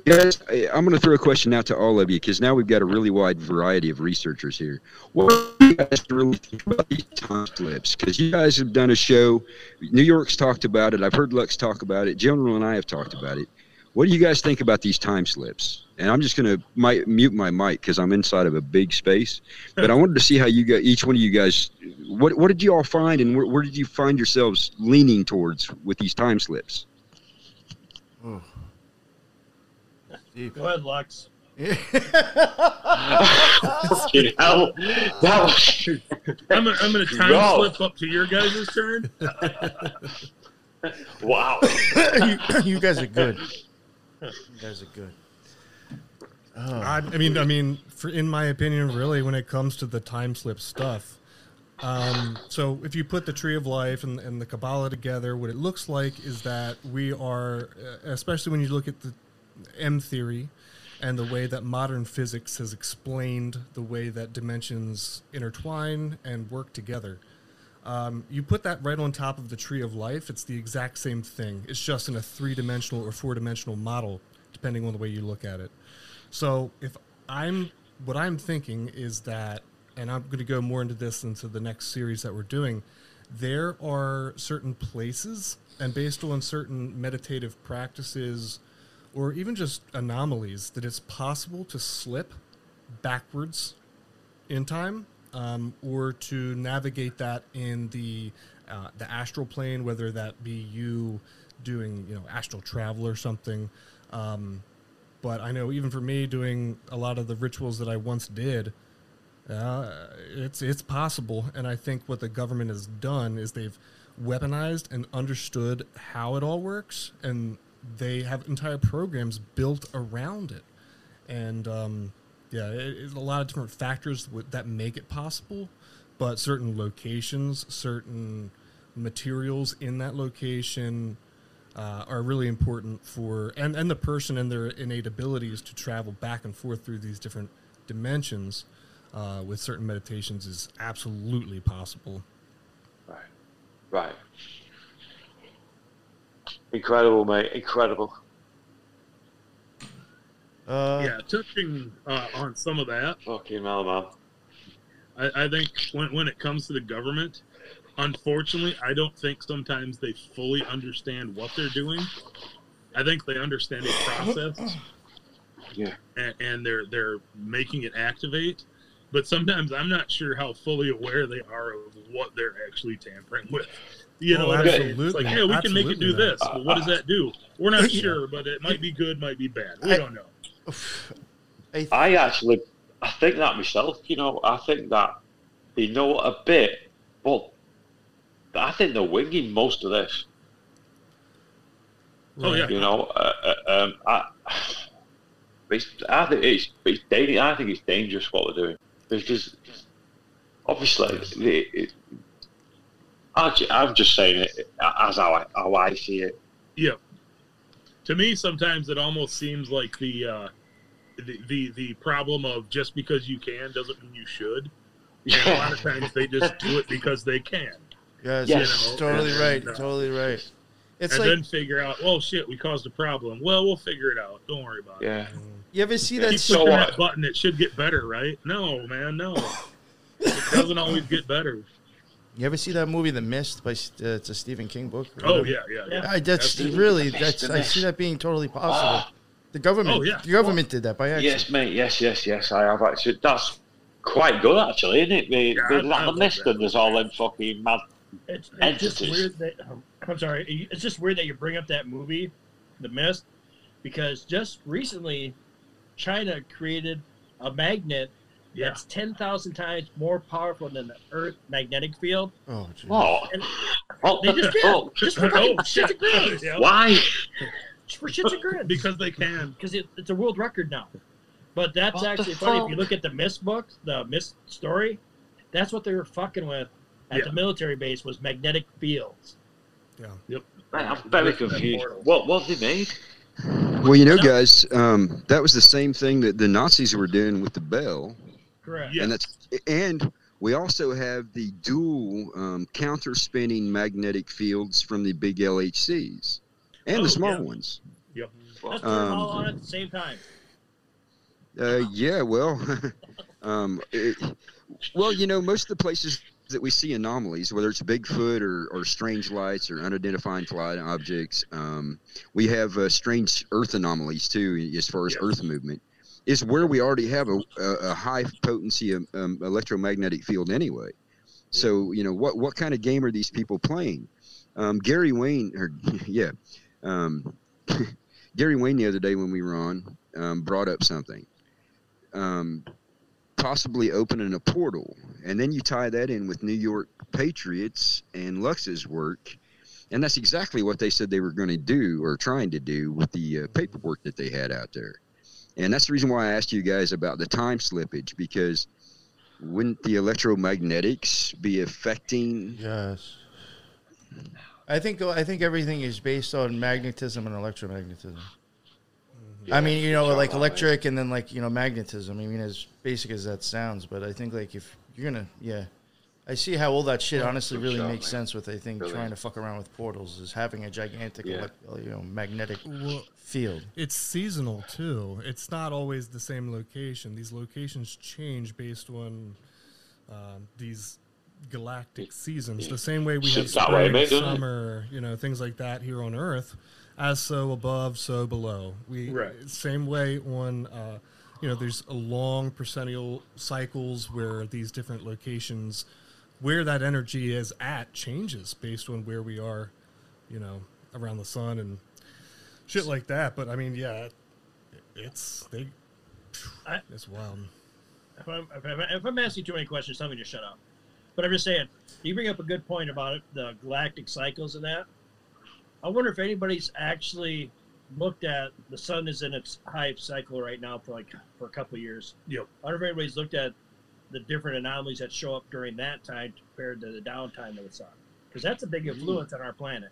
guys, I'm going to throw a question out to all of you because now we've got a really wide variety of researchers here. What do you guys really think about these time slips? Because you guys have done a show. New York's talked about it. I've heard Lux talk about it. General and I have talked about it. What do you guys think about these time slips? And I'm just going to mute my mic because I'm inside of a big space. But I wanted to see how you got each one of you guys. What what did you all find, and where, where did you find yourselves leaning towards with these time slips? Deep. Go ahead, Lux. Fucking hell. That was, I'm gonna, I'm gonna time Roll. slip up to your guys' turn. wow. you, you guys are good. You guys are good. Oh. I, I mean, I mean, for in my opinion, really, when it comes to the time slip stuff, um, so if you put the Tree of Life and, and the Kabbalah together, what it looks like is that we are, uh, especially when you look at the M theory and the way that modern physics has explained the way that dimensions intertwine and work together. Um, you put that right on top of the tree of life, it's the exact same thing. It's just in a three dimensional or four dimensional model, depending on the way you look at it. So if I'm what I'm thinking is that, and I'm going to go more into this into the next series that we're doing. There are certain places, and based on certain meditative practices, or even just anomalies, that it's possible to slip backwards in time, um, or to navigate that in the uh, the astral plane, whether that be you doing you know astral travel or something. Um, but I know even for me doing a lot of the rituals that I once did, uh, it's it's possible. And I think what the government has done is they've weaponized and understood how it all works, and they have entire programs built around it. And um, yeah, it, it's a lot of different factors that make it possible, but certain locations, certain materials in that location uh, are really important for and, and the person and their innate abilities to travel back and forth through these different dimensions uh, with certain meditations is absolutely possible. Right. Right. Incredible, mate. Incredible. Uh, yeah, touching uh, on some of that, Fucking hell, man. I, I think when, when it comes to the government, unfortunately, I don't think sometimes they fully understand what they're doing. I think they understand a process. Yeah. And, and they're they're making it activate, but sometimes I'm not sure how fully aware they are of what they're actually tampering with. You know, Oh, what I it's absolutely. like, hey, we can make it do Absolutely this. But what does that do? We're not Yeah. sure, but it might be good, might be bad. We I- don't know. I th- I actually, I think that myself. You know, I think that they know a bit, but I think they're winging most of this. Oh yeah, You know, uh, uh, um, I, it's, I think it's, it's dangerous. I think it's dangerous what they're doing because obviously, it, it, I, ju- I'm just saying it as how I, how I see it. Yeah. To me, sometimes it almost seems like the uh, the, the the problem of just because you can doesn't mean you should. And a lot of times they just do it because they can, Yes, Yes. totally And, right. uh, Totally right. It's and like then figure out, oh shit, we caused a problem. Well, we'll figure it out. Don't worry about it. Yeah. you ever see that? Keep So that button. It should get better, right? No, man, no. It doesn't always get better. You ever see that movie, The Mist? By uh, it's a Stephen King book. or Oh yeah, yeah, yeah. I, that's Absolutely. really that's I see that being totally possible. The government, Oh, yeah. the government did that by accident. Yes, mate. Yes, yes, yes. I have actually. That's quite good, actually, isn't it? The, Yeah, the, I- I that love the mist that and there's all them fucking mad. It's, it's just weird that um, I'm sorry. It's just weird that you bring up that movie, The Mist, because just recently, China created a magnet Yeah. that's ten thousand times more powerful than the Earth magnetic field. Oh, geez. What? And What they just did fuck? just for Oh, shits and grins. yeah. Why? Just for shits and grins. Because they can. because it, it's a world record now. But that's What actually funny. If you look at the Mist book, the Mist story, that's what they were fucking with at Yeah. the military base was magnetic fields. Mate, I'm very confused. What what they made? Well, you know, guys, um, that was the same thing that the Nazis were doing with the bell, Correct. Yeah. and that's and we also have the dual um, counter-spinning magnetic fields from the big LHCs and Oh, the small yeah. ones. Let's turn them all Um, on at the same time. Uh, yeah, well, um, it, well, you know, most of the places that we see anomalies, whether it's Bigfoot or, or strange lights or unidentified flying objects, um, we have uh, strange Earth anomalies too, as far as Yes. Earth movement, is where we already have a, a, high potency um, um, electromagnetic field anyway. So, you know, what what kind of game are these people playing? Um, Gary Wayne, or yeah, um, Gary Wayne the other day when we were on um, brought up something um, possibly opening a portal, and then you tie that in with New York Patriots and Lux's work, and that's exactly what they said they were going to do or trying to do with the uh, paperwork that they had out there. And that's the reason why I asked you guys about the time slippage because wouldn't the electromagnetics be affecting? Yes. I think I think everything is based on magnetism and electromagnetism. Mm-hmm. I mean, you know, like electric and then like you know magnetism. I mean, as basic as that sounds, but I think like if you're gonna, yeah, I see how all that shit honestly really sure, makes man. sense with I think Really. trying to fuck around with portals is having a gigantic, Yeah. elec- you know, magnetic Well, field. it's seasonal too. It's not always the same location. These locations change based on um, these galactic seasons. The same way we have Seems that way, spring, mate, doesn't it? summer, you know, things like that here on Earth. As so above, so below. We Right. same way on. Uh, you know, there's a long percennial cycles where these different locations, where that energy is at, changes based on where we are. You know, around the sun and shit like that. But I mean, yeah, it's they. I- It's wild. If I'm, if, I'm, if I'm asking too many questions, tell me to shut up. But I'm just saying, you bring up a good point about it, the galactic cycles and that. I wonder if anybody's actually looked at the sun is in its high cycle right now for like for a couple of years. Yep. I wonder if anybody's looked at the different anomalies that show up during that time compared to the downtime of the sun, because that's a big influence on our planet.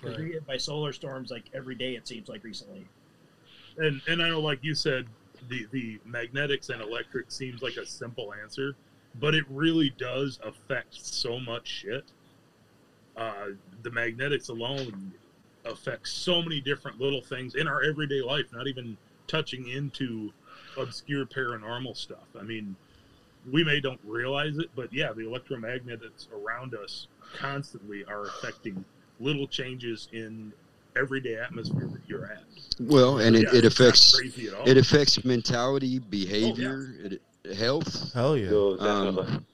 Because we Right. get by solar storms like every day it seems like recently. and and I know, like you said, the the magnetics and electric seems like a simple answer, but it really does affect so much shit. Uh, the magnetics alone affects so many different little things in our everyday life, not even touching into obscure paranormal stuff. I mean, we may don't realize it, but yeah, the electromagnets around us constantly are affecting little changes in everyday atmosphere that you're at. Well, and it, Yeah, it affects crazy at all. it affects mentality, behavior, it, health, Hell yeah. Um,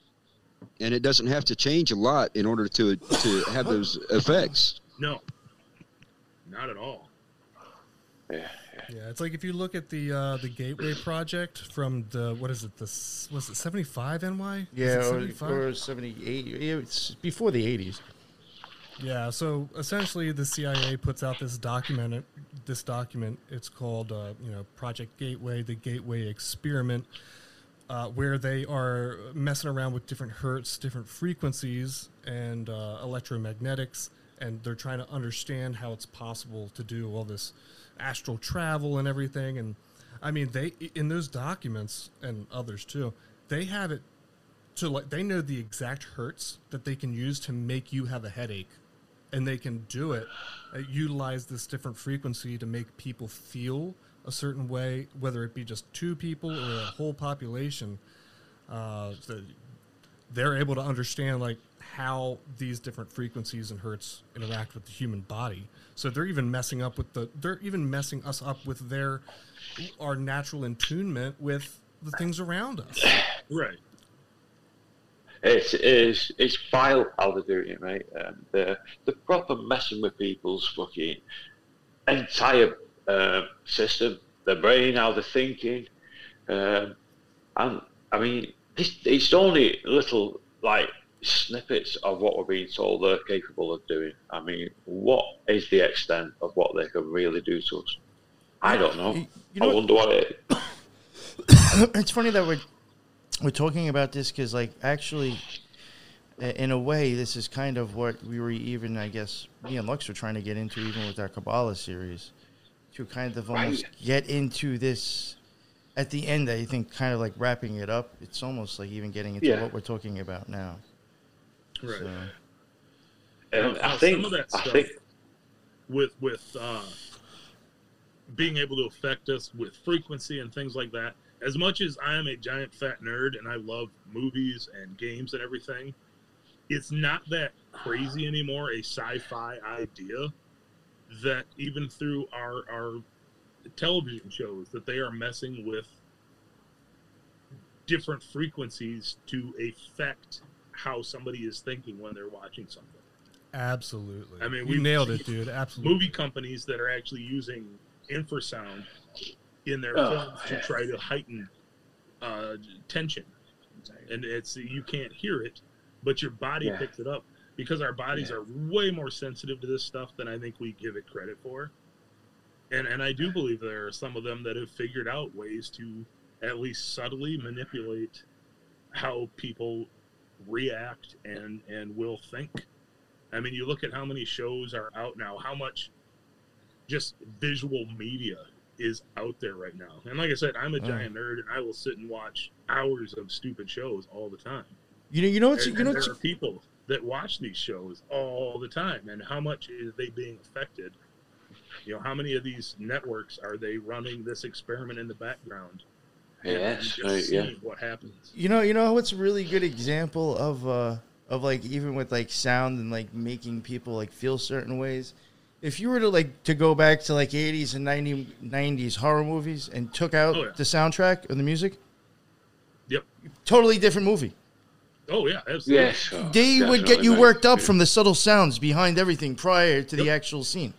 and it doesn't have to change a lot in order to to have those effects. No, not at all. yeah. Yeah, it's like if you look at the uh, the Gateway project from the what is it? The was it seventy five NY? Yeah, or, 75? or 78. It's before the 80s. Yeah, so essentially, the CIA puts out this document. This document, it's called, uh, you know, Project Gateway, the Gateway Experiment, uh, where they are messing around with different hertz, different frequencies, and uh, electromagnetics, and they're trying to understand how it's possible to do all this astral travel and everything. And I mean, they in those documents and others too, they have it to like they know the exact hertz that they can use to make you have a headache and they can do it uh, utilize this different frequency to make people feel a certain way whether it be just two people or a whole population uh, so they're able to understand like how these different frequencies and hertz interact with the human body so they're even messing up with the they're even messing us up with their our natural attunement with the things around us Right. It's it's it's vile how they're doing it, mate. And they're, they're proper messing with people's fucking entire uh, system, their brain, how they're thinking. Um, and I mean, it's, it's only little like snippets of what we're being told they're capable of doing. I mean, what is the extent of what they can really do to us? I don't know. You- you I know what- wonder what it. it's funny that we're we're talking about this because, like, actually, in a way, this is kind of what we were even, I guess, me and Lux were trying to get into, even with our Kabbalah series, to kind of almost Right. get into this. At the end, I think, kind of like wrapping it up. It's almost like even getting into Yeah. what we're talking about now. Right. So, Now, I some think. of that I stuff- think. with with uh, being able to affect us with frequency and things like that. As much as I am a giant fat nerd and I love movies and games and everything, it's not that crazy anymore. A sci-fi idea that even through our our television shows that they are messing with different frequencies to affect how somebody is thinking when they're watching something absolutely I mean, we've nailed it dude absolutely movie companies that are actually using infrasound in their Oh, films to try to heighten uh, tension, and it's you can't hear it, but your body Yeah. picks it up because our bodies Yeah. are way more sensitive to this stuff than I think we give it credit for. And and I do believe there are some of them that have figured out ways to at least subtly manipulate how people react and and will think. I mean, you look at how many shows are out now, how much just visual media is out there right now. And like I said, I'm a Mm. giant nerd, and I will sit and watch hours of stupid shows all the time. You know, you know what And- you know there are people that watch these shows all the time, and how much is they being affected? You know, how many of these networks are they running this experiment in the background? And- and Yes, just right, yeah. what happens. you know you know what's a really good example of uh of like even with like sound and like making people like feel certain ways. If you were to like to go back to like 80s and 90, 90s horror movies and took out Oh, yeah. the soundtrack or the music, Yep. totally different movie. Oh yeah, absolutely. Yes. oh, They would get you mate. worked up from the subtle sounds behind everything prior to the actual scene.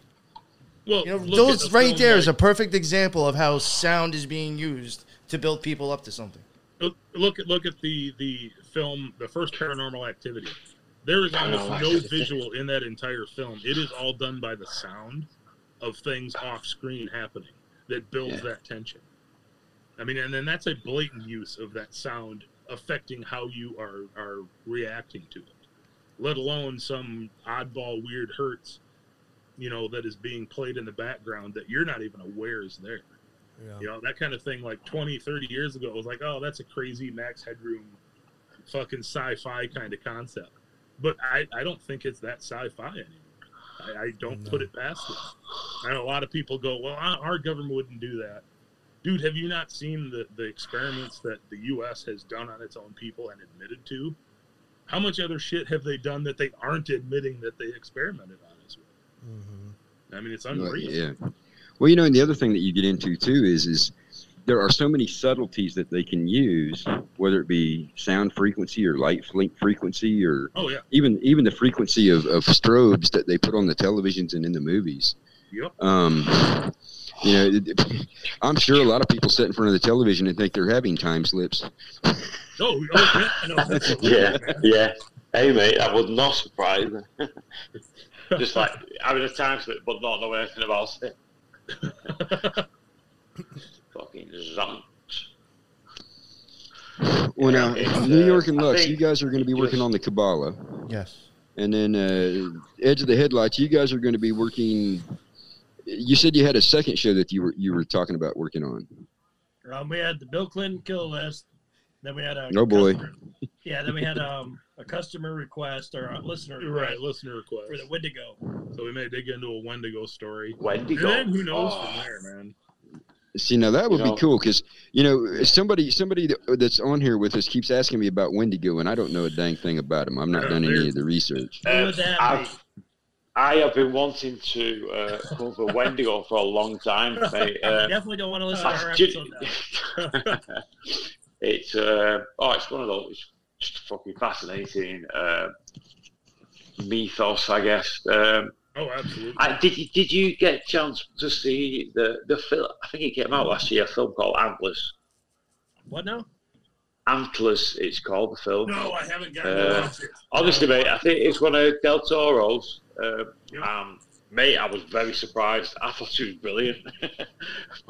Well, You know, those a right film there is a perfect example of how sound is being used to build people up to something. look, look at look at the the film, the first Paranormal Activity. There is almost no visual in that entire film. It is all done by the sound of things off screen happening that builds Yeah. that tension. I mean, and then that's a blatant use of that sound affecting how you are are reacting to it. Let alone some oddball weird hertz, you know, that is being played in the background that you're not even aware is there. Yeah. You know, that kind of thing like 20, 30 years ago it was like, oh, that's a crazy Max Headroom fucking sci-fi kind of concept. But I, I don't think it's that sci-fi anymore. I, I don't put it past them. I know a lot of people go, well, our our government wouldn't do that. Dude, have you not seen the, the experiments that the U.S. has done on its own people and admitted to? How much other shit have they done that they aren't admitting that they experimented on us with? hmm I mean, it's Well, unreal. Yeah. Well, you know, and the other thing that you get into too is is there are so many subtleties that they can use, whether it be sound frequency or light frequency or Oh, yeah. even even the frequency of, of strobes that they put on the televisions and in the movies. Yep. Um, you know, it- it- I'm sure a lot of people sit in front of the television and think they're having time slips. Oh, oh yeah. I know. Yeah, man. yeah. Hey, mate, that would not surprise me. Just like having a time slip, but not knowing anything about it. Fucking zonk. Well, now Yeah, it's, New uh, York and Lux, you guys are going to be working just- on the Kabbalah, Yes. and then uh, Edge of the Headlights. You guys are going to be working. You said you had a second show that you were you were talking about working on. Um, we had the Bill Clinton kill list. Then we had a Oh, boy. customer- yeah, then we had um, a customer request or a listener request Right, listener request. for the Wendigo. So we may dig into a Wendigo story. Wendigo. And then who knows Oh. from there, man. See, now that would You be cool because you know somebody somebody that's on here with us keeps asking me about Wendigo, and I don't know a dang thing about him. I've not done any of the research. Uh, I've- I have been wanting to uh, come for Wendigo for a long time, mate. You Uh, definitely don't want to listen to our episode now. it's uh, oh, it's one of those it's just fucking fascinating uh, mythos, I guess. Um, Oh, absolutely. I, did you did you get a chance to see the the film? I think it came out last year. A film called Antlers. What now? Antlers, it's called the film. no, I haven't gotten Uh, to watch it. Honestly, mate, I think it's one of Del Toro's. Uh, Yep. um, mate, I was very surprised. I thought she was brilliant.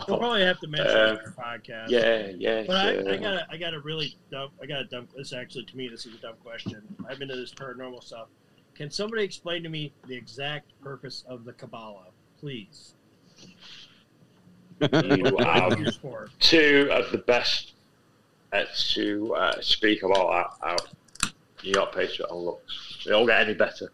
We'll probably have to mention Uh, it in podcast. yeah, yeah. But I, I got a, I got a really dumb. I got a dumb. This actually, to me, this is a dumb question. I'm into this paranormal stuff. Can somebody explain to me the exact purpose of the Kabbalah, please? you are two of the best uh, to uh, speak about that out. New York Patriot and Lux. They all get any better.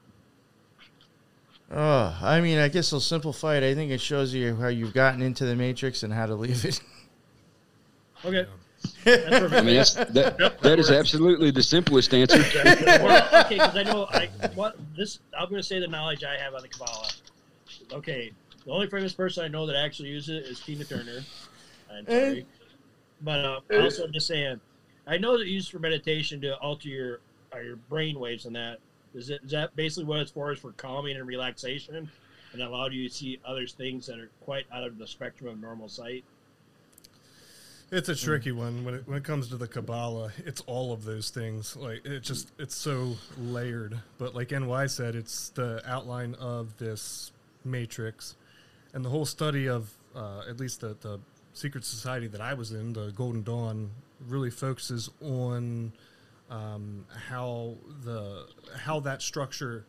Oh, I mean, I guess I'll simplify it. I think it shows you how you've gotten into the matrix and how to leave it. Okay. That's. I mean, that's, that that is absolutely the simplest answer. Okay, because I know I what this. I'm going to say the knowledge I have on the Kabbalah. Okay, the only famous person I know that actually uses it is Tina Turner. I'm sorry, but uh, also I'm just saying, I know that it's used for meditation to alter your uh, your brain waves and that. Is it is that basically what it's for? Is for calming and relaxation, and allow you to see other things that are quite out of the spectrum of normal sight. It's a tricky one when it when it comes to the Kabbalah. It's all of those things. Like it just it's so layered. But like NY said, it's the outline of this matrix, and the whole study of uh, at least the the secret society that I was in, the Golden Dawn, really focuses on um, how the how that structure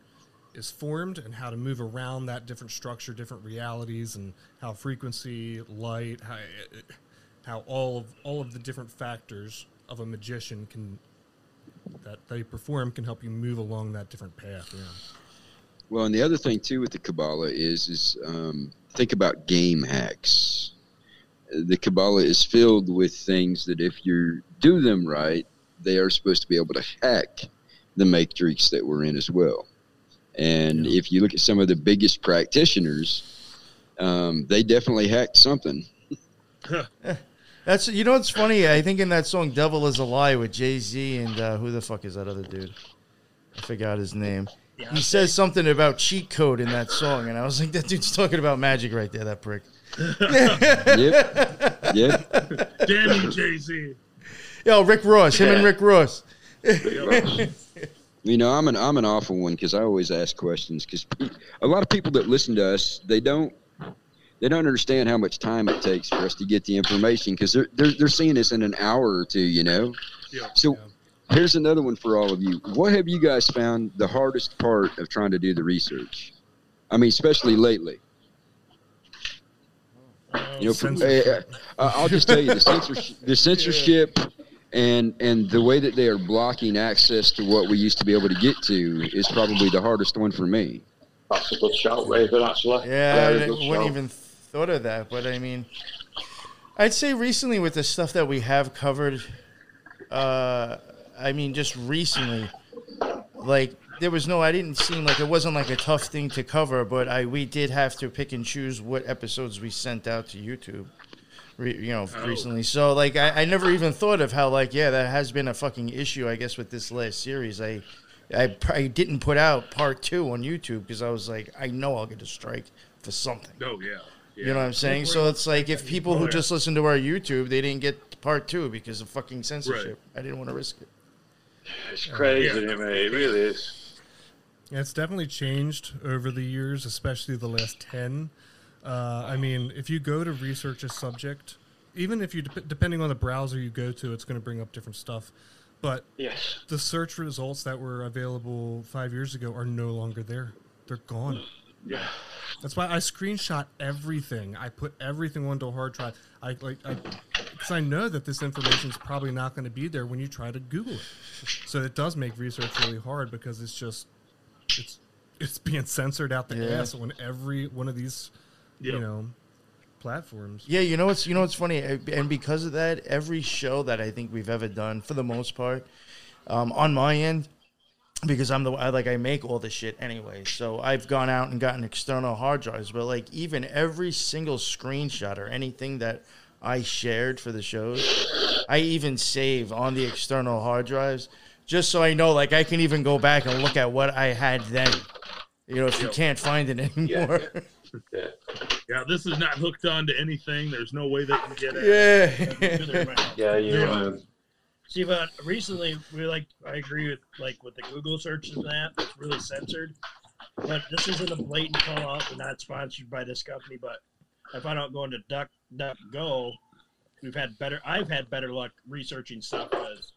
is formed and how to move around that different structure, different realities, and how frequency, light, how, how all of all of the different factors of a magician can that they perform can help you move along that different path. Yeah. Well, and the other thing too with the Kabbalah is is um, think about game hacks. The Kabbalah is filled with things that if you do them right, they are supposed to be able to hack the matrix that we're in as well. And Yeah. if you look at some of the biggest practitioners, um, they definitely hacked something. That's you know what's funny. I think in that song "Devil Is a Lie" with Jay Z and uh, who the fuck is that other dude? I forgot his name. He says something about cheat code in that song, and I was like, that dude's talking about magic right there. That prick. Yep. yep. Damn you, Jay Z. Yo, Rick Ross. Him and Rick Ross. You know, I'm an I'm an awful one because I always ask questions because a lot of people that listen to us they don't they don't understand how much time it takes for us to get the information because they're, they're they're seeing us in an hour or two, you know. Yeah. So here's another one for all of you. What have you guys found the hardest part of trying to do the research? I mean, especially lately. You know, for, uh, I'll just tell you the censorship, the censorship, and and the way that they are blocking access to what we used to be able to get to is probably the hardest one for me. That's a good shout, Raven, actually. Yeah, Very I wouldn't shout. even thought of that. But I mean, I'd say recently with the stuff that we have covered, uh, I mean, just recently, like there was no, I didn't seem like it wasn't like a tough thing to cover, but I we did have to pick and choose what episodes we sent out to YouTube. Re, you know, Oh. recently. So like, I, I never even thought of how like, yeah, that has been a fucking issue. I guess with this last series, I. I, I didn't put out part two on YouTube because I was like, I know I'll get a strike for something. Oh yeah. yeah. You know what I'm saying? So it's like if people who just listen to our YouTube, they didn't get part two because of fucking censorship. I didn't want to risk it. It's crazy, Yeah. isn't it. It really is. Yeah, it's definitely changed over the years, especially the last 10. Uh, I mean, if you go to research a subject, even if you, dep- depending on the browser you go to, it's going to bring up different stuff. But Yes. the search results that were available five years ago are no longer there. They're gone. Yeah. That's why I screenshot everything. I put everything onto a hard drive. I like, I, because I know that this information is probably not going to be there when you try to Google it. So it does make research really hard because it's just, it's, it's being censored out the Yeah. ass on every one of these, you know, platforms. Yeah, you know what's you know what's funny, and because of that, every show that I think we've ever done, for the most part, um, on my end, because I'm the I, like I make all the shit anyway. So I've gone out and gotten external hard drives, but like even every single screenshot or anything that I shared for the shows, I even save on the external hard drives just so I know like I can even go back and look at what I had then. You know, if you can't find it anymore. Yeah. Yeah, this is not hooked on to anything. There's no way they can get it. Yeah. Yeah, you. Um, See, but recently we like I agree with like with the Google searches and that it's really censored. But this isn't a blatant call out. We're not sponsored by this company, but if I don't go into Duck Duck Go, we've had better. I've had better luck researching stuff because,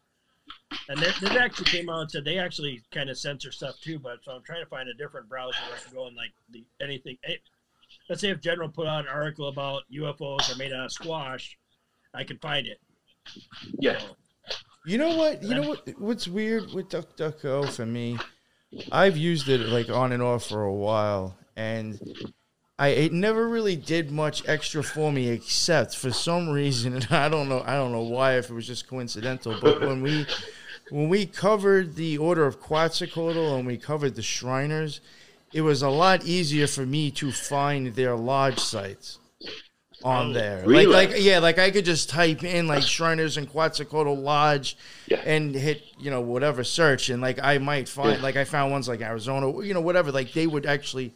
and they, they actually came out and said they actually kind of censor stuff too. But so I'm trying to find a different browser where I can go and like the anything. Let's say if General put out an article about UFOs are made out of squash, I can find it. yeah. You know what? You know what? What's weird with DuckDuckGo for me? I've used it like on and off for a while, and I it never really did much extra for me, except for some reason, and I don't know, I don't know why, if it was just coincidental, but when we when we covered the Order of Quetzalcoatl and we covered the Shriners, it was a lot easier for me to find their lodge sites on Oh, there. really? Like, like, yeah, like I could just type in like Shriners and Quetzalcoatl Lodge, Yeah. and hit you know whatever search, and like I might find Yeah. like I found ones like Arizona, you know, whatever. Like they would actually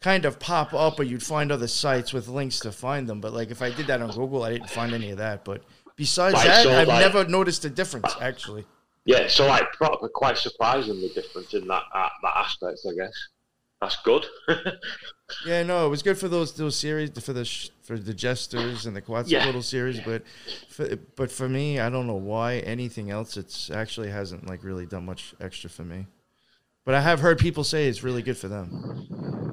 kind of pop up, or you'd find other sites with links to find them. But like if I did that on Google, I didn't find any of that. But Besides Like, that, so, I've like- never noticed a difference. Actually, Yeah, so like proper quite surprising the difference in that uh, that aspect, I guess. That's good. yeah, no, it was good for those those series for the for the jesters and the Quetzalcoatl Yeah. series, but for, but for me, I don't know why anything else. It's actually hasn't like really done much extra for me. But I have heard people say it's really good for them.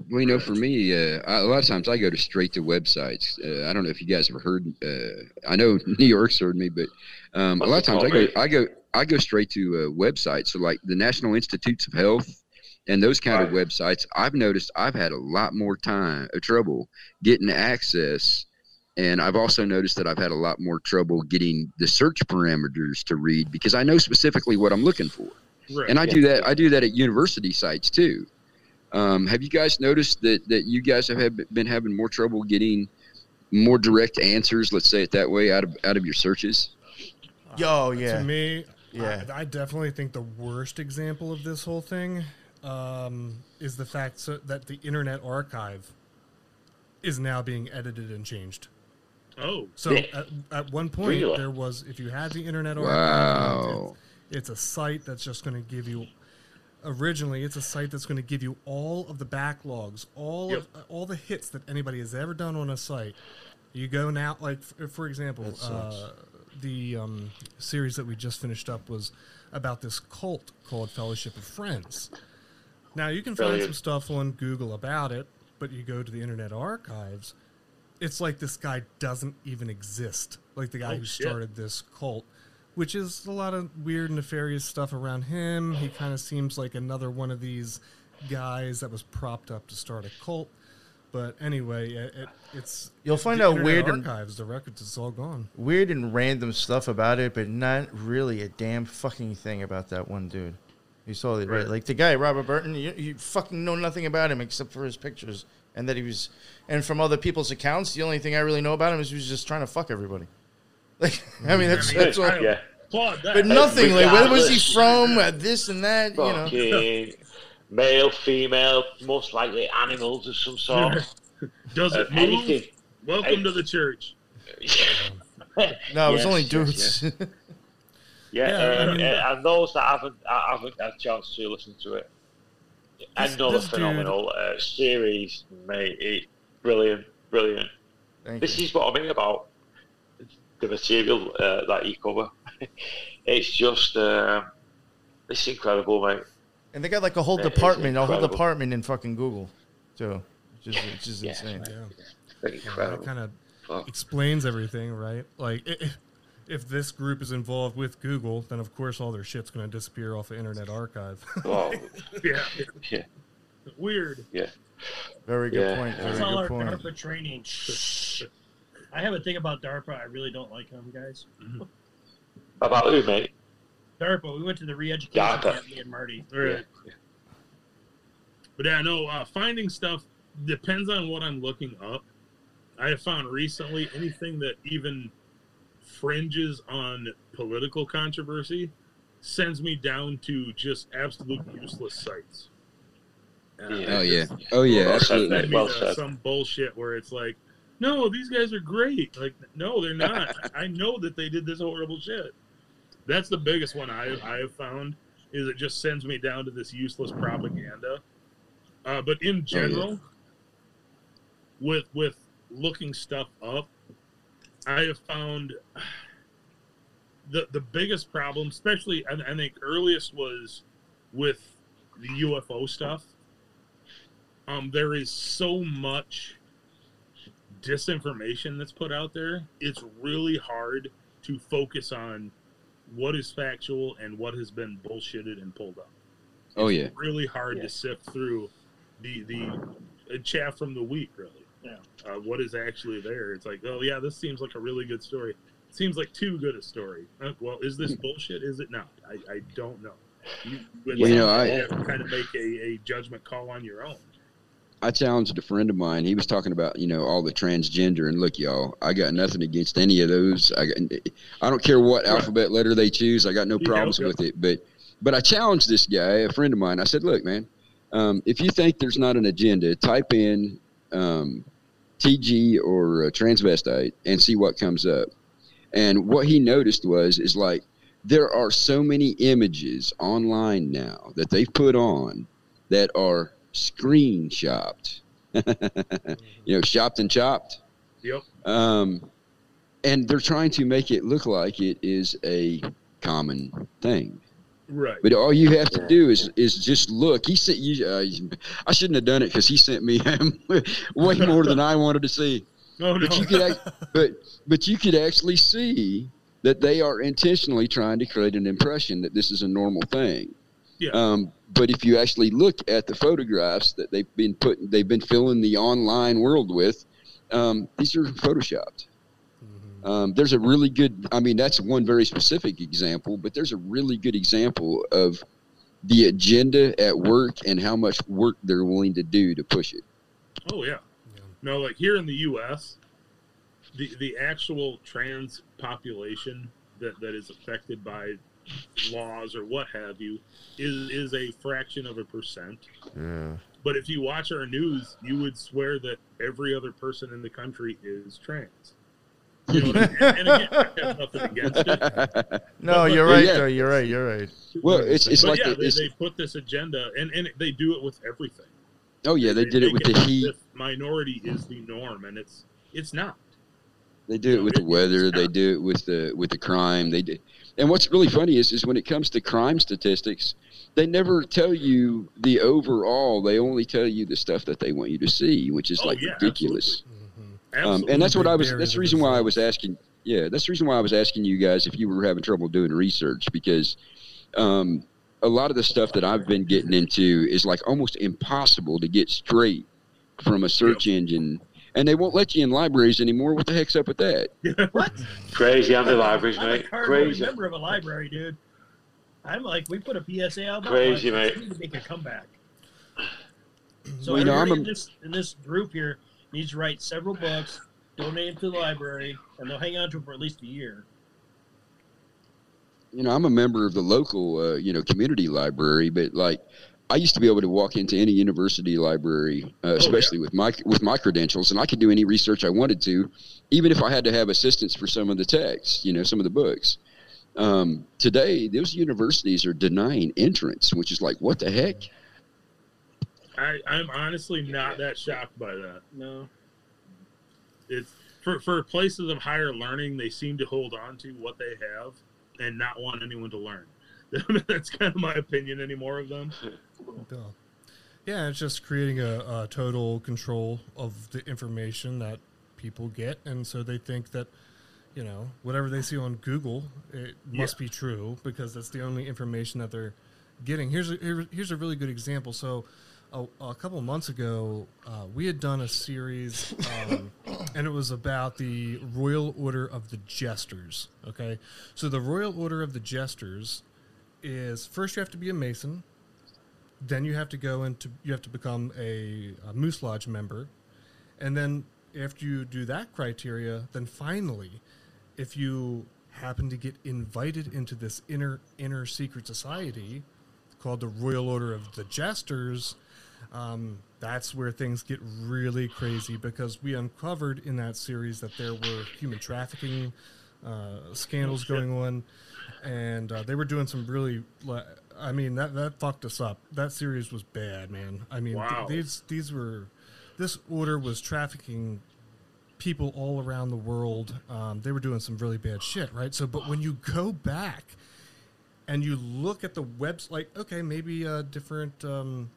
Well, you know, for me, uh, I, a lot of times I go to straight to websites. Uh, I don't know if you guys have heard. Uh, I know New York's heard me, but um, a lot of times I go, I go, I go straight to uh, websites. So, like the National Institutes of Health and those kind of websites. I've noticed I've had a lot more time, uh, trouble getting access, and I've also noticed that I've had a lot more trouble getting the search parameters to read because I know specifically what I'm looking for Right. and I do that. I do that at university sites too. Um, have you guys noticed that that you guys have had, been having more trouble getting more direct answers? Let's say it that way out of out of your searches. Yo, yeah. To me, Yeah. I, I definitely think the worst example of this whole thing um, is the fact so, that the Internet Archive is now being edited and changed. oh, So at, at one point, Really? there was if you had the Internet Archive, Wow. it's, it's a site that's just going to give you. Originally, it's a site that's going to give you all of the backlogs, all Yep. of all the hits that anybody has ever done on a site. You go now, like f- for example, uh, the um, series that we just finished up was about this cult called Fellowship of Friends. Now you can find some stuff on Google about it, but you go to the Internet Archives, it's like this guy doesn't even exist. Like the guy Oh, who shit. started this cult, which is a lot of weird, nefarious stuff around him. He kind of seems like another one of these guys that was propped up to start a cult. But anyway, it, it, it's You'll find the out Internet weird and- archives. The records, it's all gone. Weird and random stuff about it, but not really a damn fucking thing about that one dude. You saw it, right? Right. Like the guy, Robert Burton, you, you fucking know nothing about him except for his pictures. And that he was, and from other people's accounts, the only thing I really know about him is he was just trying to fuck everybody. Like, I mean, that's, that's all. yeah. But nothing, like, where was he from? Uh, this and that, you know. Male, female, most likely animals of some sort. Does Uh, it move? anything. Welcome to the church. No, it was Yes, only yes, dudes. Yeah, Yeah, I uh, mean- uh, and those that haven't haven't had a chance to listen to it, This- another this dude- phenomenal uh, series, mate. It, brilliant, brilliant. Thank This you. is what I mean about the material uh, that you cover. it's just, uh, it's incredible, mate. And they got like a whole That is department, a whole department in fucking Google, too. Which is, which is Yes, insane. mate. Yeah. Incredible. kind of Fuck. explains everything, right? Like, i- if, if this group is involved with Google, then of course all their shit's going to disappear off the Internet Archive. Oh, Yeah. yeah, Weird. yeah. Very good Yeah. point. That's Very all our point. DARPA training. I have a thing about DARPA. I really don't like them, guys. About who, mate? DARPA. We went to the re-education DARPA. camp, me and Marty. Right. But yeah, no, uh, finding stuff depends on what I'm looking up. I have found recently anything that even fringes on political controversy sends me down to just absolute useless sites. Uh, Yeah. Oh yeah. Oh yeah. Well Absolutely. mate. send me Well said. some bullshit where it's like, no, these guys are great. Like, no, they're not. I know that they did this horrible shit. That's the biggest one I I have found is it just sends me down to this useless propaganda. Uh, but in general, with with looking stuff up, I have found the the biggest problem, especially I, I think earliest was with the UFO stuff. Um, there is so much disinformation that's put out there. It's really hard to focus on what is factual and what has been bullshitted and pulled up. Oh yeah. Really hard Yeah. to sift through the the chaff from the wheat. Really, Yeah. Uh, what is actually there? It's like, oh yeah, this seems like a really good story. Seems like too good a story. Uh, well, is this bullshit? Is it not? I, I don't know. You, you know, I- kind of make a, a judgment call on your own. I challenged a friend of mine. He was talking about you know all the transgender and look, y'all. I got nothing against any of those. I got, I don't care what Right. alphabet letter they choose. I got no Yeah, problems okay. with it. But but I challenged this guy, a friend of mine. I said, look, man, um, if you think there's not an agenda, type in um, TG or uh, transvestite and see what comes up. And what he noticed was is like there are so many images online now that they've put on that are screen shopped. you know, shopped and chopped. Yep. Um, and they're trying to make it look like it is a common thing. Right. But all you have to do is is just look. He sent you. Uh, I shouldn't have done it because he sent me way more than I wanted to see. Oh no. But you could, act, but but you could actually see that they are intentionally trying to create an impression that this is a normal thing. Yeah. Um, but if you actually look at the photographs that they've been put, they've been filling the online world with, um, these are photoshopped. Um, there's a really good. I mean, that's one very specific example, but there's a really good example of the agenda at work and how much work they're willing to do to push it. Oh yeah. Yeah. No, like here in the U.S., the the actual trans population that, that is affected by laws or what have you is is a fraction of a percent. Yeah. But if you watch our news, you would swear that every other person in the country is trans. You know I mean? and, and again, I have nothing against it. No, But- you're but- right. yeah. Though you're right. You're right. well, it's it's but like yeah, the- they, it's, they put this agenda, and, and they do it with everything. oh yeah, they did it with the heat. Minority is the norm, and it's it's not. They do it with the weather. They do it with the with the crime. They do. And what's really funny is is when it comes to crime statistics, they never tell you the overall. They only tell you the stuff that they want you to see, which is Oh, like yeah, ridiculous. Mhm. Um, and that's what I was. That's the the reason why I was asking. Yeah, that's the reason why I was asking you guys if you were having trouble doing research because um, a lot of the stuff that I've been getting into is like almost impossible to get straight from a search engine, and they won't let you in libraries anymore. What the heck's up with that? What? Crazy on the libraries, I'm a mate. cardboard Crazy. member of a library, dude. I'm like, we put a PSA out. Crazy, mate. We need to make a comeback. So You know, I'm everybody in this in this group here needs to write several books, donate them to the library, and they'll hang on to them for at least a year. you know, I'm a member of the local, uh, you know, community library, but like, I used to be able to walk into any university library, uh, especially with my with my credentials, and I could do any research I wanted to, even if I had to have assistance for some of the texts, you know, some of the books. Um, today, those universities are denying entrance, which is like, what the heck? I, I'm honestly not that shocked by that. No. It's for for places of higher learning, they seem to hold on to what they have and not want anyone to learn. That's kind of my opinion anymore of them. Yeah, it's just creating a, a total control of the information that people get, and so they think that, you know, whatever they see on Google, it must be true because that's the only information that they're getting. Here's a, here- here's a really good example. So, a, a couple of months ago, uh, we had done a series, um, and it was about the Royal Order of the Jesters. Okay, so the Royal Order of the Jesters is first you have to be a Mason then you have to go into you have to become a, a moose lodge member and then after you do that criteria then finally if you happen to get invited into this inner inner secret society called the royal order of the jesters um, that's where things get really crazy because we uncovered in that series that there were human trafficking uh, scandals going on. And uh, they were doing some really i mean that, that fucked us up. That series was bad man. I mean th- these these were this order was trafficking people all around the world. Um, they were doing some really bad shit right? So but when you go back and you look at the webs like okay maybe a different um,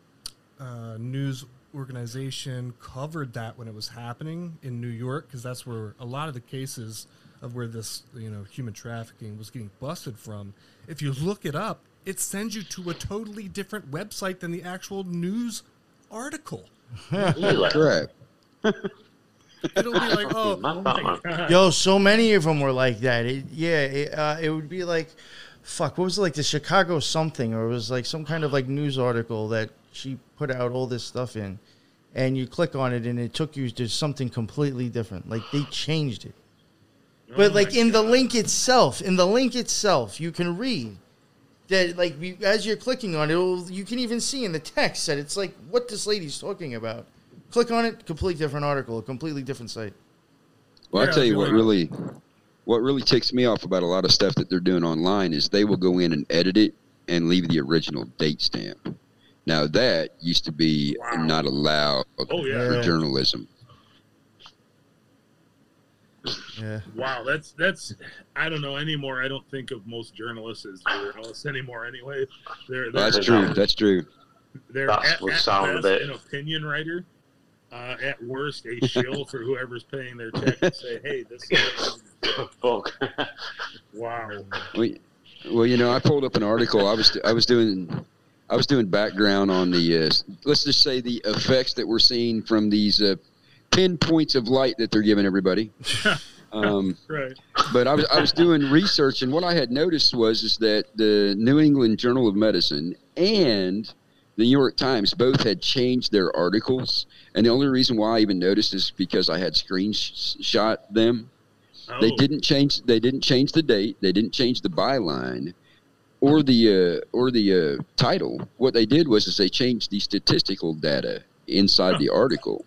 uh, news organization covered that when it was happening in New York because that's where a lot of the cases of where this you know human trafficking was getting busted from. If you look it up, it sends you to a totally different website than the actual news article. Correct. It'll be like, oh, Mad. Yo, so many of them were like that. It, yeah, it, uh, it would be like, fuck, what was it like the Chicago something, or it was like some kind of like news article that she put out all this stuff in, and you click on it and it took you to something completely different. Like they changed it. But Oh like my in the link itself, in the link itself, you can read that like you, as you're clicking on it, it'll, you can even see in the text that it's like what this lady's talking about. Click on it, completely different article, a completely different site. Well, Yeah, I tell you what really, what really ticks me off about a lot of stuff that they're doing online is they will go in and edit it and leave the original date stamp. Now that used to be Wow. not allowed Oh yeah. for Yeah. journalism. Yeah. Wow, that's that's I don't know anymore. I don't think of most journalists as journalists anymore. Anyway, they're, they're That's true. That's true. They're That's at, what at sounded best it. an opinion writer. Uh, at worst, a shill for whoever's paying their check to say, "Hey, this." Is Fuck. wow. Well, well, you know, I pulled up an article. I was I was doing I was doing background on the uh, let's just say the effects that we're seeing from these uh, pinpoints of light that they're giving everybody. Um, Right. but I was I was doing research, and what I had noticed was is that the New England Journal of Medicine and the New York Times both had changed their articles, and the only reason why I even noticed is because I had screenshot them. They Oh, didn't change. They didn't change the date. They didn't change the byline, or the uh, or the uh, title. What they did was is they changed the statistical data inside the article,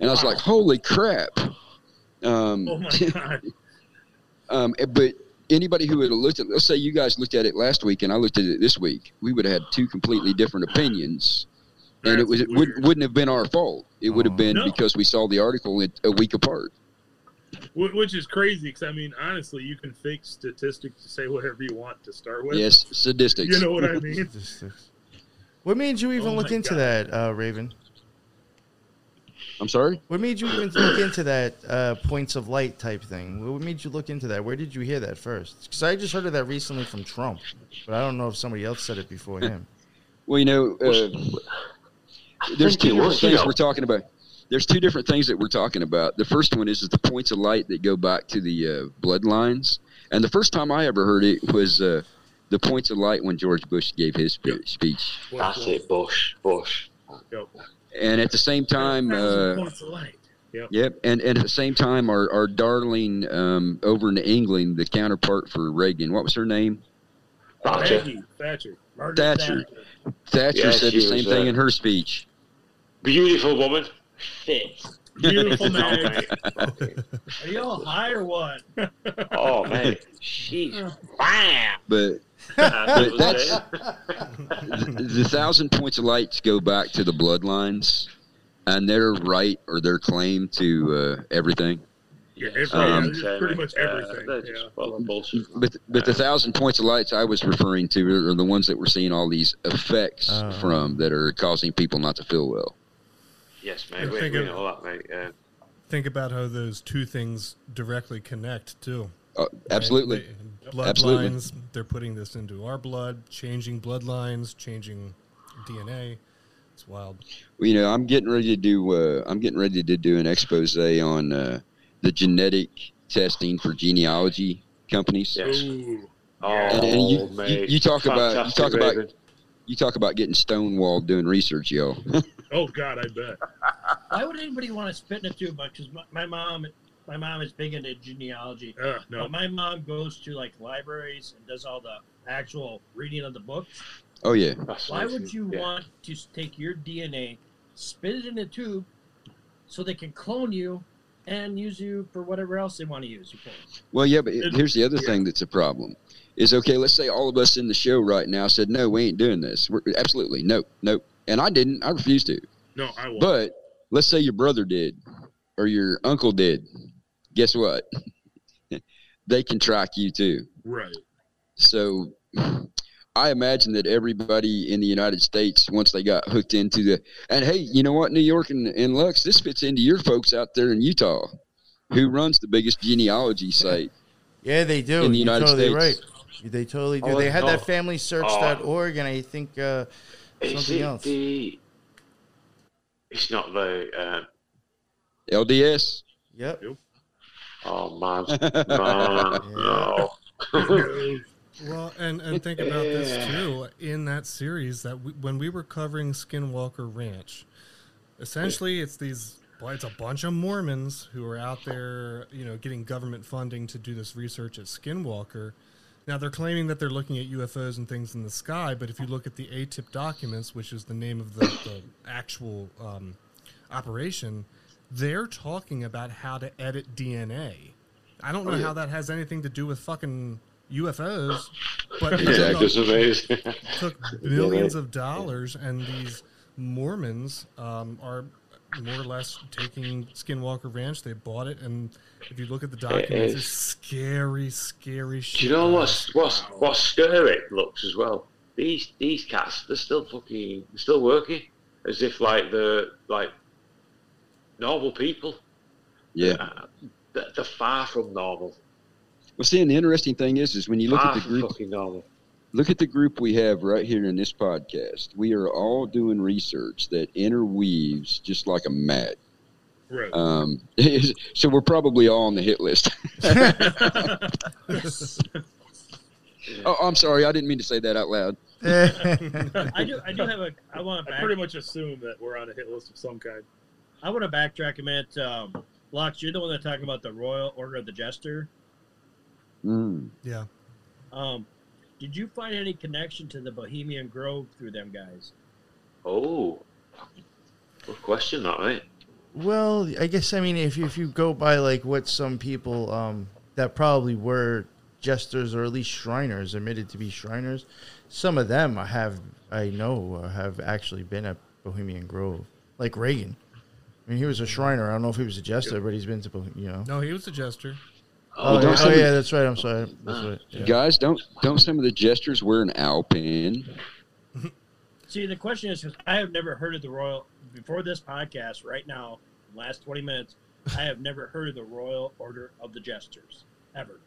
and I was like, "Holy crap!" Um, Oh my god. um, but anybody who had looked at, let's say you guys looked at it last week, and I looked at it this week, we would have had two completely different opinions, and it was it would, wouldn't have been our fault. It would have Oh. been No. because we saw the article a week apart. Wh- Which is crazy because I mean, honestly, you can fake statistics to say whatever you want to start with. Yes, statistics. You know what I mean? What made you even Oh look into God. that, uh, Raven? I'm sorry. What made you even look into that uh, points of light type thing? What made you look into that? Where did you hear that first? Because I just heard of that recently from Trump, but I don't know if somebody else said it before him. Well, you know, uh, there's two it different was, you things we're talking about. There's two different things that we're talking about. The first one is, is the points of light that go back to the uh, bloodlines. And the first time I ever heard it was uh, the points of light when George Bush gave his spe- speech. That's it, Bush. Bush. Yep. And at the same time, uh, points of light. Yep. yep, and, and at the same time, our, our darling um, over in England, the counterpart for Reagan, what was her name? Thatcher. Thatcher. Thatcher. Thatcher. Thatcher Yeah, said the same was, thing uh, in her speech. Beautiful woman. Fit. Beautiful No, Are you all high or what? oh, man. She's bam. But That was that's- the, the thousand points of lights go back to the bloodlines and their right or their claim to uh, everything. Yeah, it's Um, yeah, pretty much Uh, everything. they're yeah. full bullshit. But but the thousand points of lights I was referring to are the ones that we're seeing all these effects Oh. from that are causing people not to feel well. Yes, I mate. We, think we it- know that, mate. Yeah. Think about how those two things directly connect too. Uh, absolutely. They- bloodlines. Absolutely. They're putting this into our blood, changing bloodlines, changing DNA. It's wild. Well, you know, I'm getting ready to do. Uh, I'm getting ready to do an expose on uh, the genetic testing for genealogy companies. Yes. Ooh. Oh, And, and you, you, mate. you talk about you Fantastic, talk about you talk about getting stonewalled doing research, yo. Oh God, I bet. Why would anybody want to spit in a tube? Because my, my mom, my mom is big into genealogy. Uh, no. But my mom goes to like libraries and does all the actual reading of the books. oh yeah, That's Why would you yeah. want to take your DNA, spit it in a tube, so they can clone you and use you for whatever else they want to use you for? Well, yeah, but It- here's the other yeah. thing that's a problem. Is okay. Let's say all of us in the show right now said, "No, we ain't doing this." We're, absolutely, no, no. And I didn't. I refused to. No, I won't. But let's say your brother did, or your uncle did. Guess what? they can track you too. right. So I imagine that everybody in the United States, once they got hooked into the, and hey, you know what, New York and, and Lux, this fits into your folks out there in Utah, who runs the biggest genealogy site. Yeah, they do. In the You're United totally States. right. They totally do. Oh, they had no. that familysearch.org, and I think uh, Is something it else. the? It's not the. Uh, LDS. yep. oh man, man, no. Well, and, and think about this too. In that series, that we, when we were covering Skinwalker Ranch, essentially it's these. Well, it's a bunch of Mormons who are out there, you know, getting government funding to do this research at Skinwalker. Now they're claiming that they're looking at UFOs and things in the sky, but if you look at the ATIP documents, which is the name of the, the actual um, operation, they're talking about how to edit DNA I don't know Oh, yeah. how that has anything to do with fucking UFOs, but it Exactly. Took millions of dollars, and these Mormons um, are more or less taking Skinwalker Ranch. They bought it, and if you look at the documents, is. it's scary, scary shit. Do you know guys. what's what's what's scary looks as well? These these cats, they're still fucking, they're still working as if like they're like normal people. Yeah. Uh, they're, they're far from normal. Well, see, and the interesting thing is, is when you look far at the from group, fucking normal. Look at the group we have right here in this podcast. We are all doing research that interweaves just like a mat. Right. Um, so we're probably all on the hit list. oh, I'm sorry, I didn't mean to say that out loud. I do. I do have a. I want to I pretty much assume that we're on a hit list of some kind. I want to backtrack a minute. Um, Lux, you're the one that talking about the Royal Order of the Jester. Mm. Yeah. Um, did you find any connection to the Bohemian Grove through them guys? Oh, good question, that mate. Well, I guess I mean if you, if you go by like what some people um, that probably were jesters or at least Shriners admitted to be Shriners, some of them I have I know uh, have actually been at Bohemian Grove, like Reagan. I mean, he was a Shriner. I don't know if he was a jester, but he's been to you know. No, he was a jester. Oh, don't yeah, some oh of- yeah, that's right. I'm sorry. That's right. Yeah. Guys, don't don't some of the jesters wear an alpin? See, the question is because I have never heard of the Royal before this podcast. Right now, last twenty minutes, I have never heard of the Royal Order of the Jesters ever.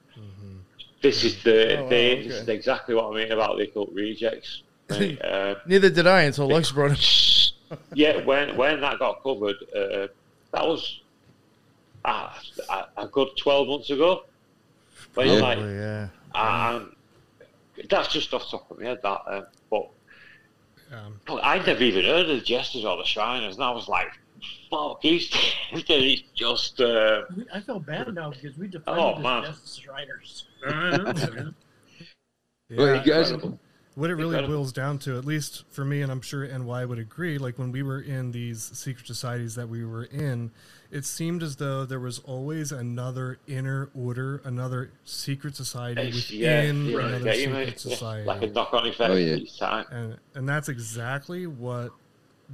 This is the, Oh, wow, the okay. this is exactly what I mean about the occult rejects. mate. uh, Neither did I until Lux brought it. yeah, when when that got covered, uh, that was uh, a, a good twelve months ago. But it's like, yeah. um, that's just off the top of my head. That, uh, but Um, I'd never even heard of the jesters or the Shriners, and I was like, "Fuck, he's he's just." Uh, I feel bad now because we Oh, defended man. the Jesters Shriners. I know, man. Well, yeah, you guys, what it really Incredible. boils down to, at least for me, and I'm sure NY would agree, like when we were in these secret societies that we were in, it seemed as though there was always another inner order, another secret society it's- yeah, within yeah, another yeah, secret know, yeah, society. like a knock-on effect Oh, yeah. each time. and and that's exactly what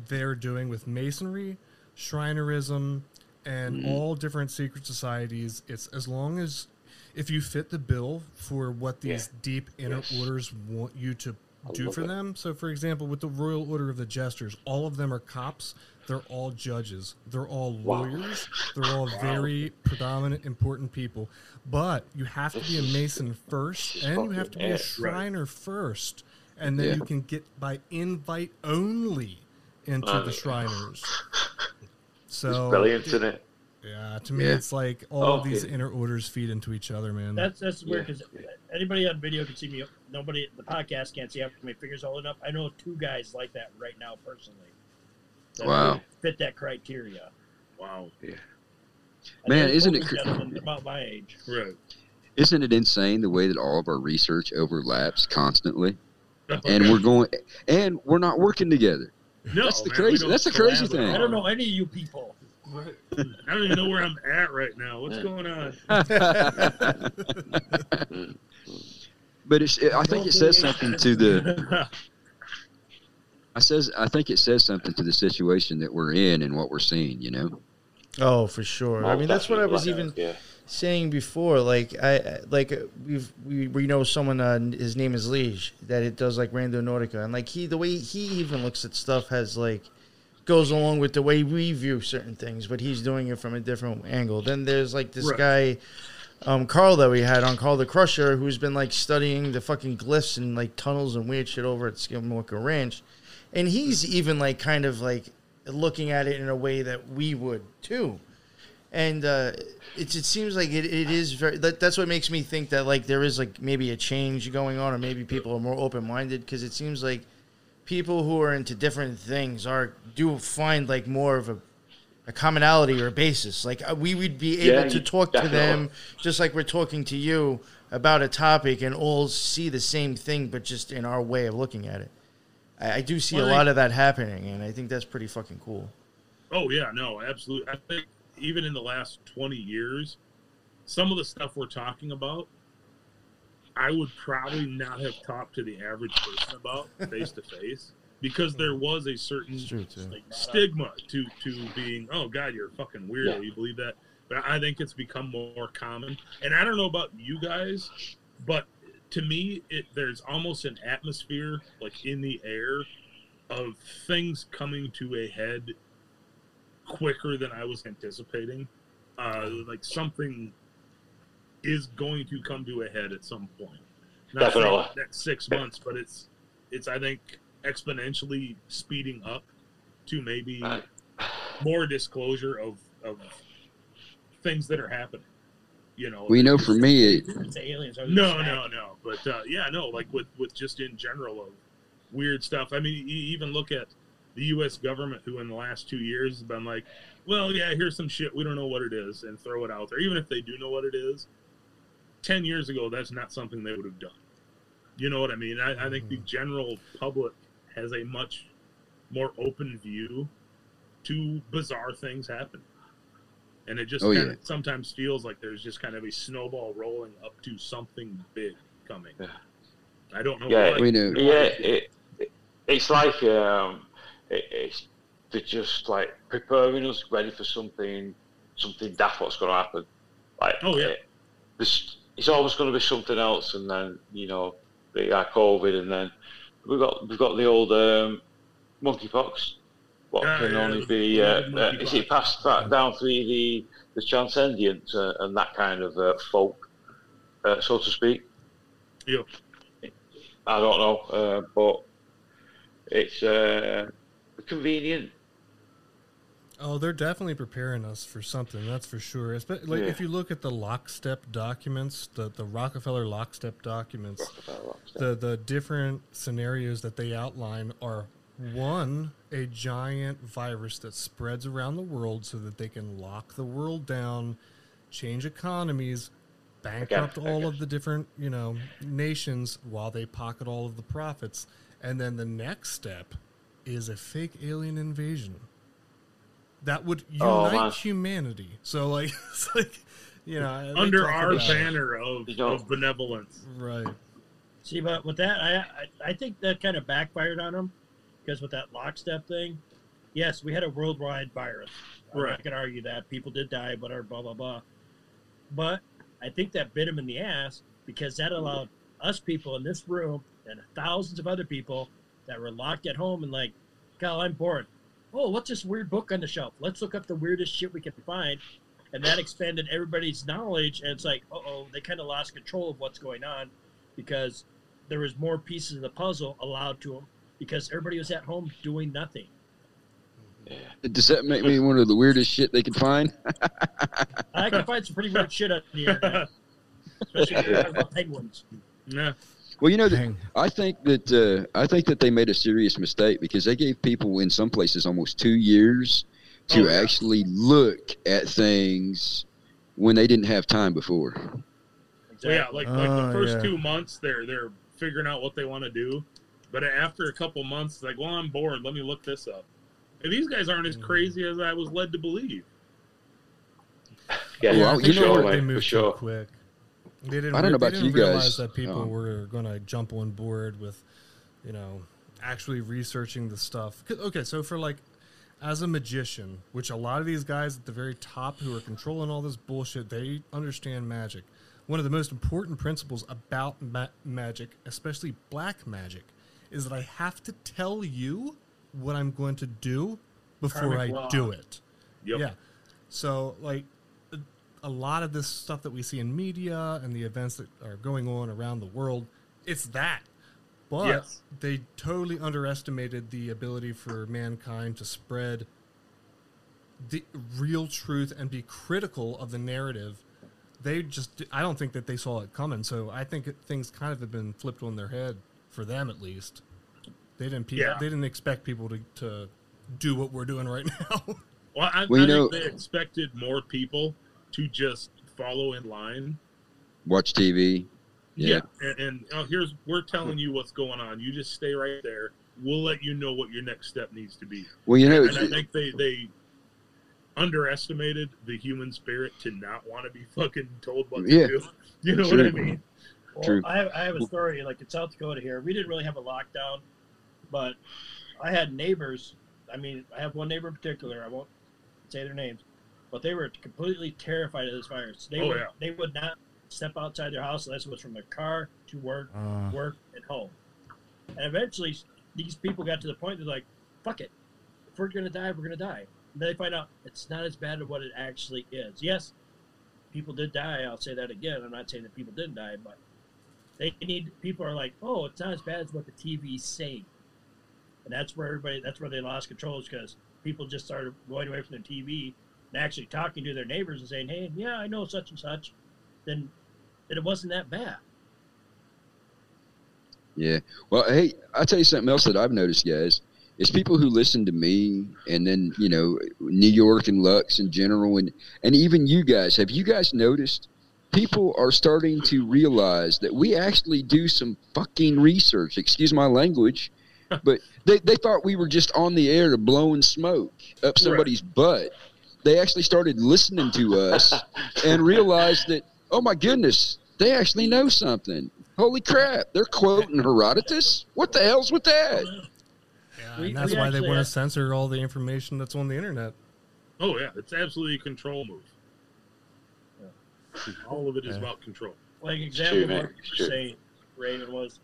they're doing with masonry shrinerism and mm. all different secret societies it's as long as if you fit the bill for what these Yeah. deep inner Yes. orders want you to I do for it. them so for example with the royal order of the jesters all of them are cops they're all judges they're all Wow. lawyers they're all very predominant important people but you have to be a mason first and you have to be a it. shriner first and then Yeah. you can get by invite only into Uh, the Shriners. So brilliant, isn't it? Yeah, to me Yeah. it's like all of these Okay. inner orders feed into each other, man. That's that's weird Yeah. because anybody on video can see me. Nobody, the podcast can't see. I have my fingers holding up. I know two guys like that right now personally. That Wow. Fit that criteria. Wow. I Man, isn't it cr- about my age? Right. isn't it insane the way that all of our research overlaps constantly, and we're going, and we're not working together. no, That's the man, crazy- that's the crazy collaborate. thing. I don't know any of you people. I don't even know where I'm at right now. What's going on? but it's, I think it says something to the. I says I think it says something to the situation that we're in and what we're seeing. You know. Oh, for sure. I mean, that's what I was even Yeah. saying before. Like I I- like uh, we've we, we know someone. Uh, his name is Lige that it does like Randonautica, and like he the way he even looks at stuff has like goes along with the way we view certain things, but he's doing it from a different angle. Then there's like this Right. guy. Um, Carl that we had on Carl the Crusher, who's been like studying the fucking glyphs and like tunnels and weird shit over at Skinwalker Ranch, and he's even like kind of like looking at it in a way that we would too. And uh, it, it seems like it, it is very that, that's what makes me think that like there is like maybe a change going on or maybe people are more open-minded because it seems like people who are into different things are do find like more of a, a commonality or a basis. Like uh, we would be able Yeah, to talk to them just like we're talking to you about a topic and all see the same thing but just in our way of looking at it i, I do see Well, a lot of that happening and i think that's pretty fucking cool Oh yeah, no, absolutely. I think even in the last twenty years, some of the stuff we're talking about, I would probably not have talked to the average person about face to face because there was a certain It's true too. stigma to to being oh god you're a fucking weirdo Yeah. you believe that but i think it's become more common and i don't know about you guys but to me it there's almost an atmosphere like in the air of things coming to a head quicker than i was anticipating uh like something is going to come to a head at some point not Definitely. next six months but it's it's i think exponentially speeding up to maybe Right. more disclosure of of things that are happening. You know, Well, you know, for me, It's aliens. no, no, no. But uh, yeah, no, like with with just in general of weird stuff. I mean, you even look at the U.S. government, who in the last two years has been like, well, yeah, here's some shit we don't know what it is, and throw it out there. Even if they do know what it is, ten years ago, that's not something they would have done. You know what I mean? I, I think the general public has a much more open view to bizarre things happen. And it just Oh, kind yeah. of sometimes feels like there's just kind of a snowball rolling up to something big coming. Yeah. I don't know. Yeah, we know. Yeah, it, it, it's like um, it, it's they're just like preparing us ready for something, something daft what's going to happen. Like, Oh, yeah. this, it's always going to be something else, and then you know, they got COVID, and then we've got we've got the old um, monkeypox. What Ah, can yeah, only be uh, uh, is it passed that down through the the transcendent uh, and that kind of uh, folk, uh, so to speak. Yeah. I don't know, uh, but it's uh, convenient. Oh, they're definitely preparing us for something. That's for sure. Espe- like Yeah. if you look at the lockstep documents, the the Rockefeller lockstep documents, the the different scenarios that they outline are one a giant virus that spreads around the world so that they can lock the world down, change economies, bankrupt I all of the different you know nations while they pocket all of the profits, and then the next step is a fake alien invasion that would Oh, unite man. humanity. So like it's like you know under our banner of, of benevolence. right? See, but with that, I I, I think that kind of backfired on them because with that lockstep thing, yes, we had a worldwide virus. Right. not gonna argue that people did die, but or blah blah blah. But I think that bit him in the ass because that allowed us people in this room and thousands of other people that were locked at home and like, God, I'm bored. Oh, what's this weird book on the shelf? Let's look up the weirdest shit we can find. And that expanded everybody's knowledge. And it's like, uh oh, they kind of lost control of what's going on because there was more pieces of the puzzle allowed to them because everybody was at home doing nothing. Does that make me one of the weirdest shit they could find? I can find some pretty weird shit on here, internet, especially when you're talking about penguins. Yeah. Well, you know, Dang. I think that uh, I think that they made a serious mistake because they gave people in some places almost two years to Oh, yeah. actually look at things when they didn't have time before. Well, yeah, like like Oh, the first yeah. two months, they're they're figuring out what they want to do, but after a couple months, it's like, well, I'm bored. Let me look this up. And these guys aren't as crazy as I was led to believe. Yeah, Well, I for think you know sure, they mate, for moved sure. too quick. They didn't. I don't know they about didn't you realize guys, that people um, were going to jump on board with, you know, actually researching the stuff. Okay, so for like, as a magician, which a lot of these guys at the very top who are controlling all this bullshit, they understand magic. One of the most important principles about ma- magic, especially black magic, is that I have to tell you what I'm going to do before Karmic I law. do it. Yep. Yeah. So like a- a lot of this stuff that we see in media and the events that are going on around the world, it's that. But Yes. they totally underestimated the ability for mankind to spread the real truth and be critical of the narrative. They just I don't think that they saw it coming. So I think it, things kind of have been flipped on their head for them at least. They didn't pe- Yeah. they didn't expect people to, to do what we're doing right now. Well, I, Well, I know- think they expected more people to just follow in line. Watch TV. Yeah. And, and oh, here's we're telling you what's going on. You just stay right there. We'll let you know what your next step needs to be. Well, you know, and I think they they underestimated the human spirit to not want to be fucking told what Yeah. to do. You know True. what I mean? Well, True. I have, I have a story like in South Dakota here. We didn't really have a lockdown, but I had neighbors. I mean, I have one neighbor in particular. I won't say their names, but they were completely terrified of this virus. They Oh, would yeah. they would not step outside their house unless it was from their car to work, Uh, work and home. And eventually, these people got to the point they're like, "Fuck it, if we're gonna die, we're gonna die." And then they find out it's not as bad as what it actually is. Yes, people did die. I'll say that again. I'm not saying that people didn't die, but they need people are like, "Oh, it's not as bad as what the TV's saying," and that's where everybody that's where they lost control is because people just started going away from their TV and actually talking to their neighbors and saying, "Hey, yeah, I know such and such," then then it wasn't that bad. Yeah. Well, hey, I'll tell you something else that I've noticed, guys. Is people who listen to me and then, you know, New York and Lux in general and, and even you guys, have you guys noticed people are starting to realize that we actually do some fucking research, excuse my language, but they, they thought we were just on the air blowing smoke up somebody's butt. They actually started listening to us and realized that, oh my goodness, they actually know something. Holy crap, they're quoting Herodotus? What the hell's with that? Yeah, We- and that's why they want to censor all the information that's on the internet. Oh yeah, it's absolutely a control move. All of it is Yeah. about control. Like example, true, what you true. were saying, Raven was,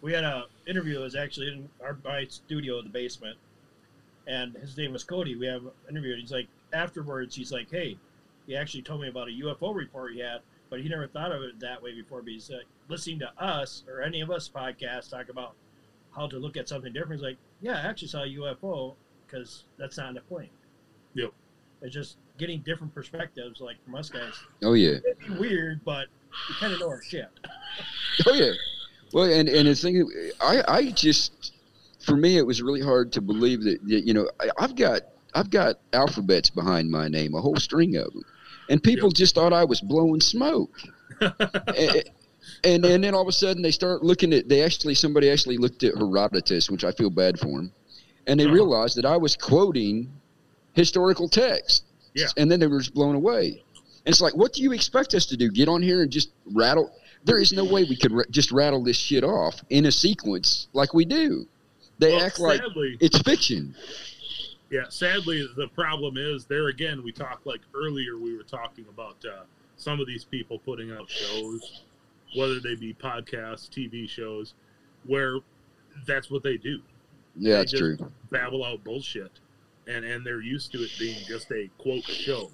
we had a interview that was actually in our my studio in the basement, and his name was Cody. We have an interview. And he's like, afterwards, he's like, hey, he actually told me about a UFO report he had, but he never thought of it that way before. But he's like, listening to us or any of us podcasts talk about how to look at something different. He's like, yeah, I actually saw a UFO because that's not in a plane. Yep. It's just getting different perspectives, like from us guys. Oh yeah, It'd be weird, but we kind of know our shit. oh yeah. Well, and and the thing, I I just for me it was really hard to believe that, that you know I, I've got I've got alphabets behind my name, a whole string of them, and people just thought I was blowing smoke. and, and and then all of a sudden they start looking at they actually somebody actually looked at Herodotus, which I feel bad for him, and they Uh-huh. realized that I was quoting historical text. Yeah. And then they were just blown away. And it's like, what do you expect us to do? Get on here and just rattle? There is no way we could ra- just rattle this shit off in a sequence like we do. They Well, act like it's fiction. Yeah, sadly, the problem is there again. We talked like earlier. We were talking about uh, some of these people putting out shows, whether they be podcasts, TV shows, where that's what they do. Yeah, They that's true. Babble out bullshit, and and they're used to it being just a quote show.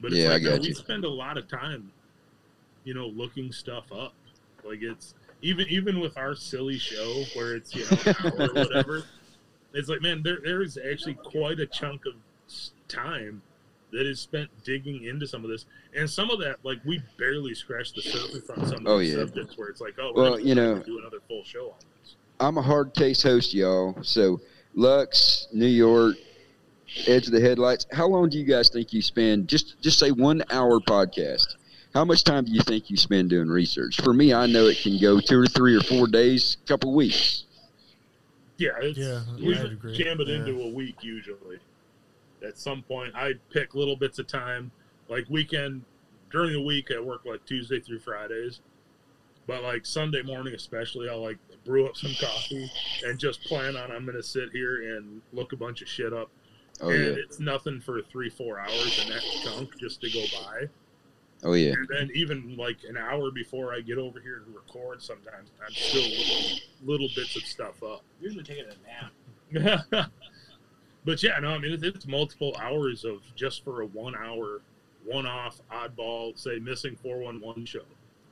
But it's Yeah, I like no, got we spend a lot of time, you know, looking stuff up. Like it's even even with our silly show where it's you know an hour or whatever. It's like man, there there is actually quite a chunk of time that is spent digging into some of this, and some of that like we barely scratched the surface on some of Oh, these yeah. subjects where it's like oh Well, you know- do another full show on this. I'm a hard case host, y'all. So Lux, New York, Edge of the Headlights. How long do you guys think you spend? Just just say one hour podcast. How much time do you think you spend doing research? For me, I know it can go two or three or four days, couple weeks. Yeah, it's, Yeah, we I'd agree. jam it Yeah. into a week usually. At some point, I pick little bits of time, like weekend during the week. I work like Tuesday through Fridays, but like Sunday morning especially, I'll like brew up some coffee and just plan on I'm gonna sit here and look a bunch of shit up. Oh and yeah, it's nothing for three four hours in that chunk just to go by. oh yeah. And then even like an hour before I get over here to record, sometimes I'm still looking little bits of stuff up. Usually taking a nap. but yeah, no, I mean it's, it's multiple hours of just for a one hour, one off oddball, say missing four one one show.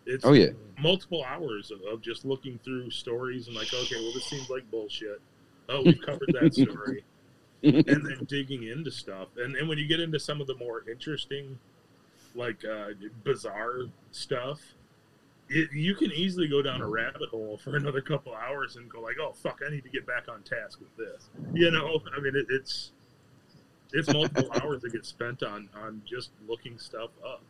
It's Oh yeah. multiple hours of, of just looking through stories and like, okay, well this seems like bullshit. Oh, we've covered that story, and then digging into stuff. And and when you get into some of the more interesting, like uh, bizarre stuff. It, you can easily go down a rabbit hole for another couple hours and go like, "Oh fuck, I need to get back on task with this." You know, I mean, it, it's it's multiple hours that get spent on on just looking stuff up.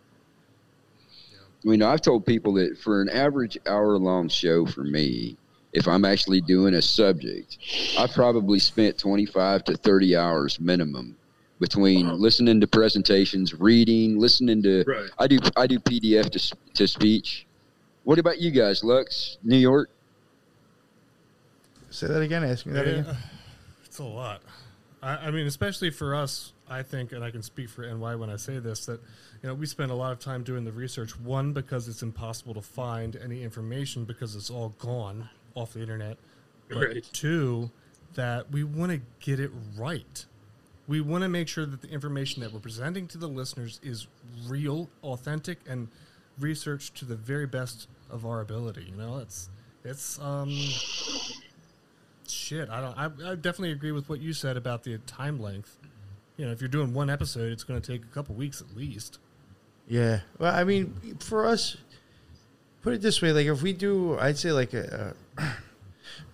I mean, I've told people that for an average hour long show for me, if I'm actually doing a subject, I've probably spent 25 to 30 hours minimum between Uh-huh. listening to presentations, reading, listening to. Right. I do I do PDF to to speech. What about you guys, Lux, New York? Say that again. Ask me that again. It's a lot. I, I mean, especially for us, I think, and I can speak for NY when I say this, that you know we spend a lot of time doing the research. One, because it's impossible to find any information because it's all gone off the internet. But Right. two, that we want to get it right. We want to make sure that the information that we're presenting to the listeners is real, authentic, and researched to the very best of our ability. You know, it's it's um shit. I don't. I, I definitely agree with what you said about the time length. You know, if you're doing one episode, it's going to take a couple weeks at least. Yeah. Well, I mean, for us, put it this way: like if we do, I'd say like a a,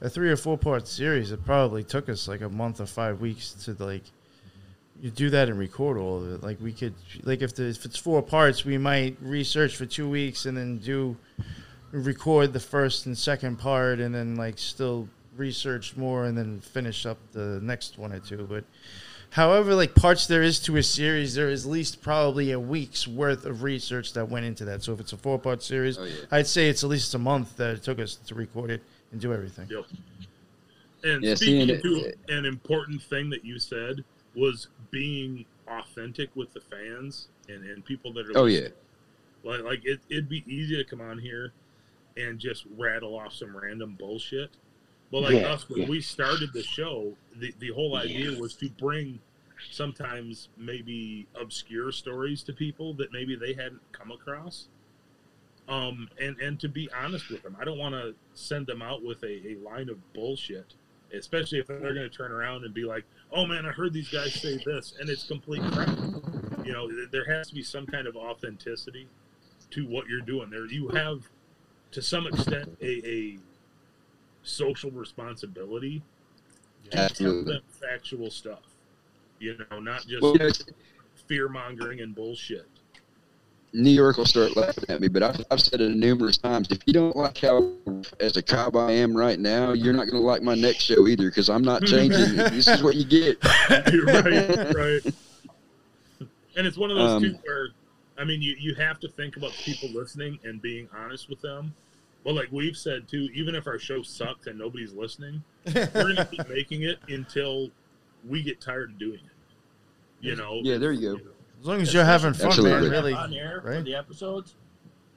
a three or four part series, it probably took us like a month or five weeks to like you do that and record all of it. Like we could, like if the, if it's four parts, we might research for two weeks and then do record the first and second part, and then like still research more and then finish up the next one or two. But however like parts there is to a series there is at least probably a week's worth of research that went into that so if it's a four part series Oh, yeah. i'd say it's at least a month that it took us to record it and do everything Yep. And Yeah, speaking to an important thing that you said was being authentic with the fans and, and people that are Oh listening. yeah, Like, like it, it'd be easy to come on here and just rattle off some random bullshit. But like Yeah, us, when yeah. we started the show, the, the whole idea was to bring sometimes maybe obscure stories to people that maybe they hadn't come across. Um, and, and to be honest with them, I don't want to send them out with a, a line of bullshit, especially if they're going to turn around and be like, oh man, I heard these guys say this, and it's complete crap. You know, there has to be some kind of authenticity to what you're doing. There, you have, to some extent, a, a social responsibility to tell them factual stuff. You know, not just well, fear mongering and bullshit. New York will start laughing at me, but I've, I've said it numerous times. If you don't like how, as a cop I am right now, you're not going to like my next show either because I'm not changing. this is what you get. Right, right. And it's one of those Um, two where, I mean, you, you have to think about the people listening and being honest with them. But like we've said too, even if our show sucks and nobody's listening, we're gonna keep making it until we get tired of doing it. You know? Yeah, there you go. As long as you're having fun Absolutely. man really on air for right? the episodes.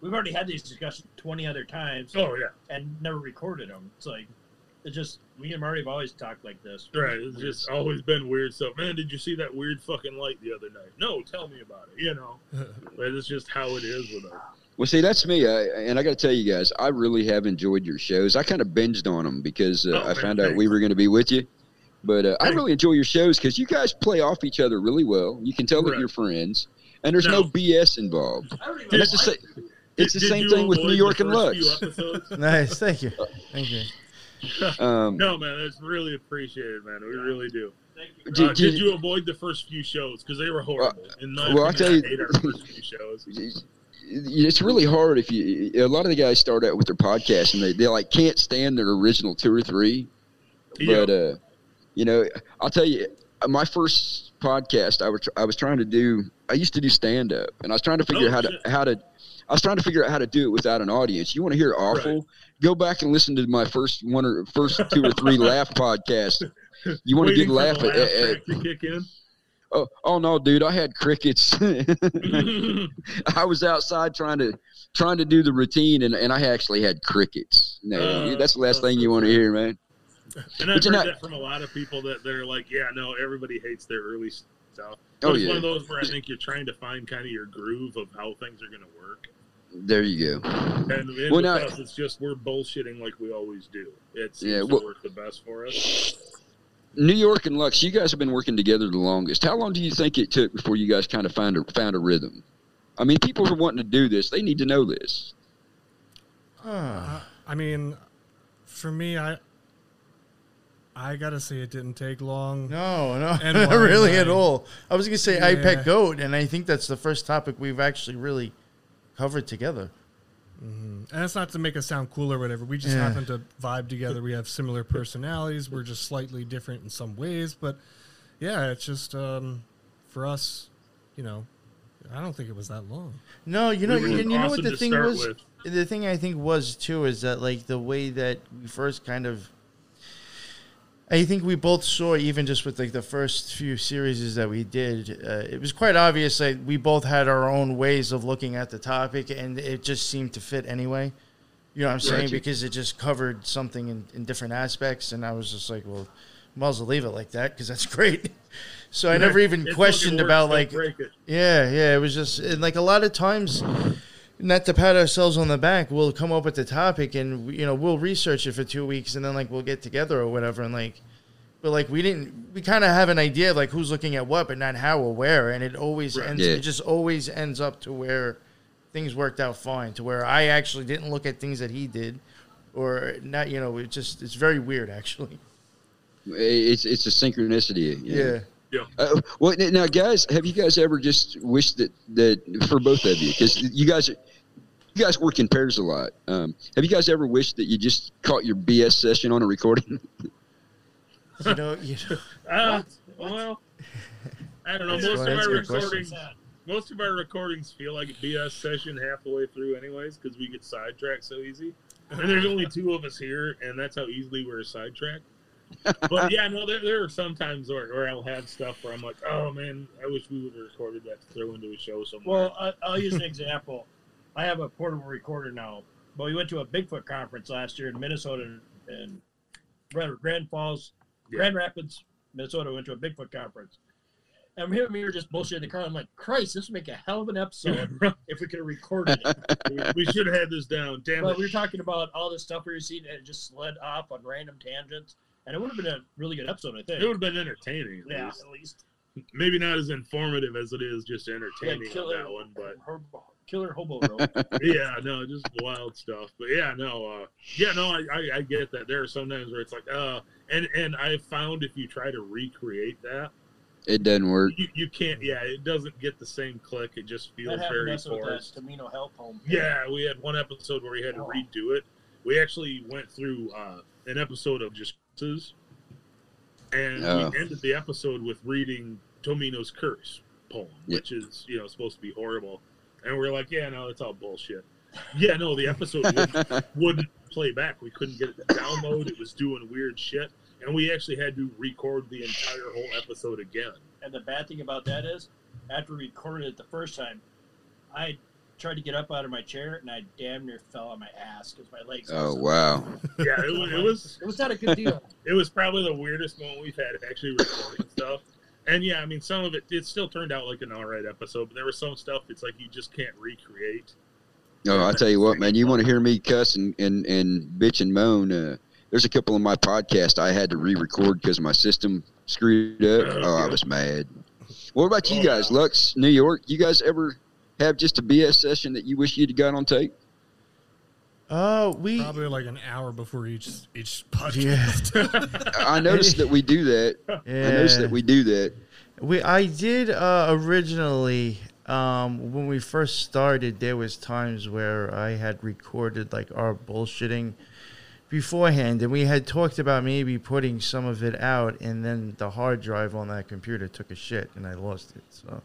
We've already had these discussions twenty other times Oh yeah, and never recorded them. It's like it's just me and Marty have always talked like this. right. It's just always been weird stuff. Man, did you see that weird fucking light the other night? No, tell me about it. You know, but it's just how it is with us. Well, see, that's me. I, and I got to tell you guys, I really have enjoyed your shows. I kind of binged on them because uh, Oh, I man, found out we were going to be with you. But uh, I really enjoy your shows because you guys play off each other really well. You can tell that you're friends, and there's no No. BS involved. I don't even And that's the like same. It's the Did- did same thing with New York and first Lux. nice thank you thank you Um, No, man, that's really appreciated, man. We really do. Thank you. Did- Uh, did you avoid the first few shows because they were horrible? In my well, I'll tell you- first few shows. it's really hard if you. A lot of the guys start out with their podcast and they, they like can't stand their original two or three. Yeah. But uh, you know, I'll tell you, my first podcast, I was I was trying to do. I used to do stand up, and I was trying to figure Oh, out how shit. to how to. I was trying to figure out how to do it without an audience. You want to hear awful? Go back and listen to my first one or first two or three laugh podcast. You want to get for laugh the at, at, to kick in. oh, oh no, dude! I had crickets. I was outside trying to trying to do the routine, and, and I actually had crickets. No, Uh, that's the last thing you want to hear, man. And I've But heard not- that from a lot of people that they're like, yeah, no, everybody hates their early stuff. Oh, it's yeah. one of those where I think you're trying to find kind of your groove of how things are going to work. There you go. And, and Well, with now- us, it's just we're bullshitting like we always do. It seems Yeah, to well- work the best for us. New York and Lux, you guys have been working together the longest. How long do you think it took before you guys kind of found a, found a rhythm? I mean, people who are wanting to do this, they need to know this. Huh. Uh, I mean, for me, I I gotta say it didn't take long. no no And not really at all i was gonna say Yeah. pet goat and i think that's the first topic we've actually really covered together And it's not to make us sound cool or whatever. We just Yeah. happen to vibe together. We have similar personalities. We're just slightly different in some ways, but yeah, it's just um, for us, you know, I don't think it was that long. No, you know, We were you, you know what the thing was. with. The thing I think was too is that like the way that we first kind of. I think we both saw even just with like the first few series that we did, uh, it was quite obvious that we both had our own ways of looking at the topic, and it just seemed to fit anyway. You know what I'm saying? Gotcha. Because it just covered something in, in different aspects, and I was just like, well, might as well leave it like that because that's great. So I never even It's questioned about like yeah, yeah. It was just and like a lot of times, not to pat ourselves on the back, we'll come up with the topic and you know we'll research it for two weeks and then like we'll get together or whatever and like, but like we didn't, we kind of have an idea of like who's looking at what, but not how or where, and it always Right. ends. Yeah. It just always ends up to where things worked out fine, to where I actually didn't look at things that he did, or not. You know, it just it's very weird actually. It's it's a synchronicity. you know? Yeah. Uh, well, now, guys, have you guys ever just wished that that for both of you, because you guys, you guys work in pairs a lot. Um, have you guys ever wished that you just caught your BS session on a recording? You know, you know. Uh, well, I don't know. That's- Most of that's our a question. recordings, most of our recordings feel like a BS session half the way through, anyways, because we get sidetracked so easy. And there's only two of us here, and that's how easily we're sidetracked. But yeah, no, there, there are some times where, where I'll have stuff where I'm like, oh man, I wish we would have recorded that to throw into a show somewhere. Well, I, I'll use an example. I have a portable recorder now, but we went to a Bigfoot conference last year in Minnesota and Grand, Grand Falls, Yeah. Grand Rapids, Minnesota. Went to a Bigfoot conference, and him and me were just bullshitting the car. I'm like, Christ, this would make a hell of an episode if we could have recorded it. we, should have had this down. Damn But it. we were talking about all this stuff we were seeing, and it just slid off on random tangents, and it would have been a really good episode, I think. It would have been entertaining. At yeah, least. at least. Maybe not as informative as it is just Yeah, entertaining on that one, but killer hobo road. yeah, no, just wild stuff. But yeah, no, uh, yeah, no, I, I, I get that. There are some times where it's like, uh, and and I found if you try to recreate that, It doesn't work. you, you can't. Yeah, it doesn't get the same click. It just feels that happened to very us with that forced. Tomino Health home. Yeah, we had one episode where we had to Oh. redo it. We actually went through uh, an episode of just and Oh. we ended the episode with reading Tomino's curse poem, Yeah. which is you know supposed to be horrible. And we're like, yeah, no, it's all bullshit. Yeah, no, the episode wouldn't, wouldn't play back. We couldn't get it to download. It was doing weird shit, and we actually had to record the entire whole episode again. And the bad thing about that is, after we recorded it the first time, I tried to get up out of my chair and I damn near fell on my ass because my legs. Oh wow. Yeah, it was. It was It was not a good deal. it was probably the weirdest moment we've had actually recording stuff. And yeah, I mean, some of it it still turned out like an alright episode, but there was some stuff it's like you just can't recreate. Oh, I tell you what, man, you want to hear me cuss and, and, and bitch and moan? Uh, there's a couple of my podcasts I had to re-record because my system screwed up. Oh, I was mad. What about you Oh, guys. Lux, New York? You guys ever have just a BS session that you wish you'd got on tape? Uh, we Probably like an hour before each each yeah. podcast. I noticed that we do that. yeah. I noticed that we do that. We I did uh, originally um, when we first started. There was times where I had recorded like our bullshitting beforehand, and we had talked about maybe putting some of it out, and then the hard drive on that computer took a shit, and I lost it. So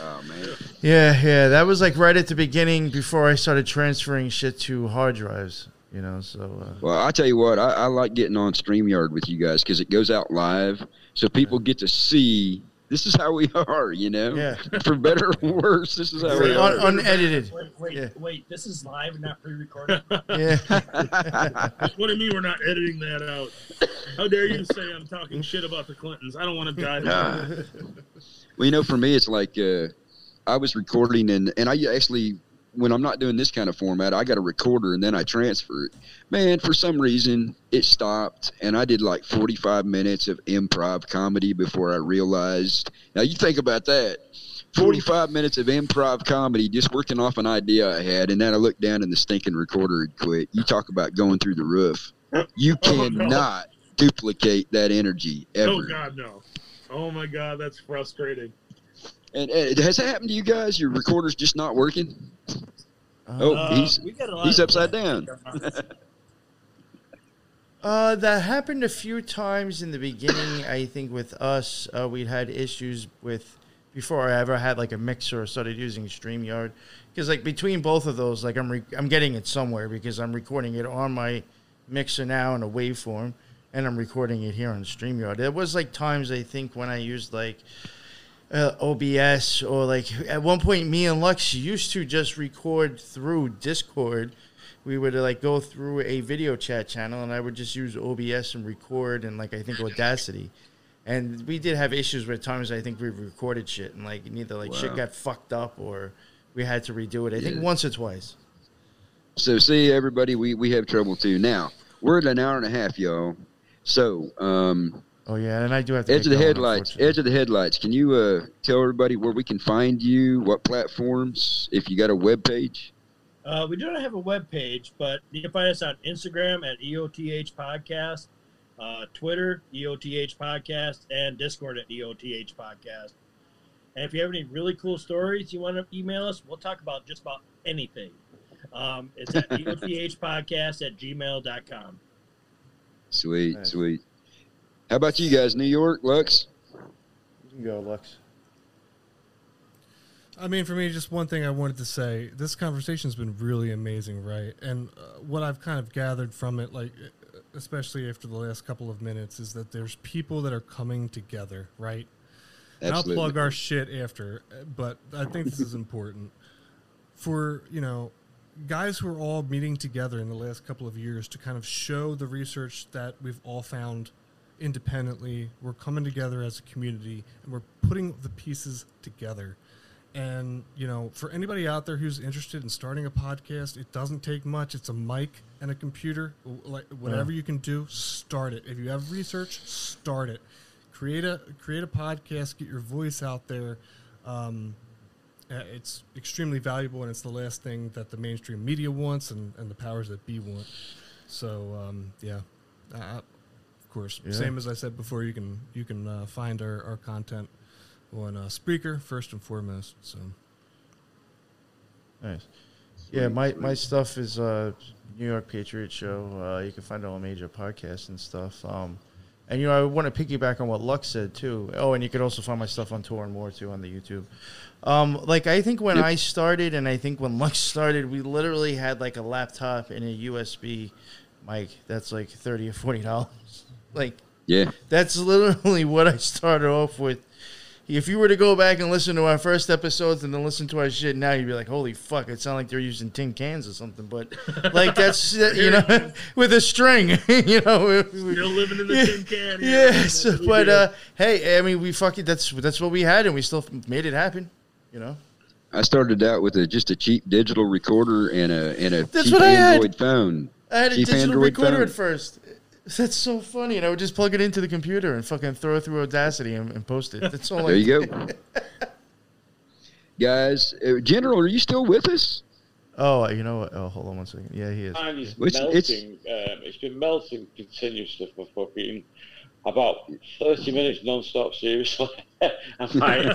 Oh man. yeah, yeah, that was like right at the beginning before I started transferring shit to hard drives. You know, so uh, Well, I tell you what, I, I like getting on StreamYard with you guys because it goes out live, so people get to see this is how we are. You know, yeah, for better or worse, this is how we Un- are. unedited. Wait, wait, Yeah. wait! This is live and not pre-recorded. Yeah. What do you mean we're not editing that out? How dare you say I'm talking shit about the Clintons? I don't want to die. Nah. Well, you know, for me, it's like uh, I was recording, and and I actually, when I'm not doing this kind of format, I got a recorder, and then I transfer it. Man, for some reason, it stopped, and I did like 45 minutes of improv comedy before I realized. Now, you think about that. 45 minutes of improv comedy just working off an idea I had, and then I looked down and the stinking recorder had quit. You talk about going through the roof. You Oh, no. cannot duplicate that energy oh, ever. Oh God, no! Oh my God, that's frustrating. And, and has that happened to you guys? Your recorder's just not working? Oh, Uh, he's we got a lot he's upside down. Uh, that happened a few times in the beginning. I think with us, uh, we had issues with before I ever had like a mixer or started using StreamYard. Because like between both of those, like I'm re- I'm getting it somewhere because I'm recording it on my mixer now in a waveform, and I'm recording it here on StreamYard. There was like times I think when I used like uh, OBS or like at one point me and Lux used to just record through Discord. We would like go through a video chat channel and I would just use OBS and record and like I think Audacity. And we did have issues with times I think we recorded shit and like either like shit got fucked up or we had to redo it. I think once or twice. So see everybody, we we have trouble too. Now we're at an hour and a half, y'all. So um, Oh yeah, and I do have to edge of the going, headlights. Edge of the headlights. Can you uh, tell everybody where we can find you? What platforms? If you got a web page. Uh, we don't have a web page, but you can find us on Instagram at EOTH Podcast, uh, Twitter, EOTH Podcast, and Discord at EOTH Podcast. And if you have any really cool stories you want to email us, we'll talk about just about anything. Um, it's at EOTH Podcast at gmail.com. Sweet, Nice. sweet. How about you guys? New York, Lux. You can go, Lux. I mean, for me, just one thing I wanted to say: this conversation's been really amazing, right? And uh, what I've kind of gathered from it, like uh, especially after the last couple of minutes, is that there's people that are coming together, right? And I'll plug our shit after, uh, but I think this is important for you know guys who are all meeting together in the last couple of years to kind of show the research that we've all found independently. We're coming together as a community and we're putting the pieces together. And you know, for anybody out there who's interested in starting a podcast, it doesn't take much. It's a mic and a computer. Like whatever you can do, start it. If you have research, start it. Create a create a podcast. Get your voice out there. Um, it's extremely valuable, and it's the last thing that the mainstream media wants, and, and the powers that be want. So um, yeah, uh, course. Yeah. Same as I said before, you can you can uh, find our, our content on uh, Spreaker first and foremost. So Nice. Yeah, my, my stuff is uh, New York Patriot Show. Uh, you can find it on major podcasts and stuff. Um, and you know, I want to piggyback on what Lux said too. Oh, and you can also find my stuff on tour and more too on the YouTube. Um, like I think when Yep. I started, and I think when Lux started, we literally had like a laptop and a USB mic. That's like thirty or forty dollars. Like Yeah. that's literally what I started off with. If you were to go back and listen to our first episodes and then listen to our shit now, you'd be like, "Holy fuck!" It sounded like they're using tin cans or something. But like that's you know with a string, you know. Still living in the tin can. Yes, That's but uh, hey, I mean, we fucking that's that's what we had, and we still made it happen. You know. I started out with a just a cheap digital recorder and a and a That's cheap what I had. Android phone. I had a Cheap digital Android recorder phone. at first. That's so funny, and I would just plug it into the computer and fucking throw it through Audacity and, and post it. That's all. I There you did. go. Guys, uh, General, are you still with us? Oh, you know what? Oh, hold on one second. Yeah, he is. Mine is It's- it's- melting. Um, it's been melting continuously for fucking about 30 minutes non-stop, seriously. I'm like,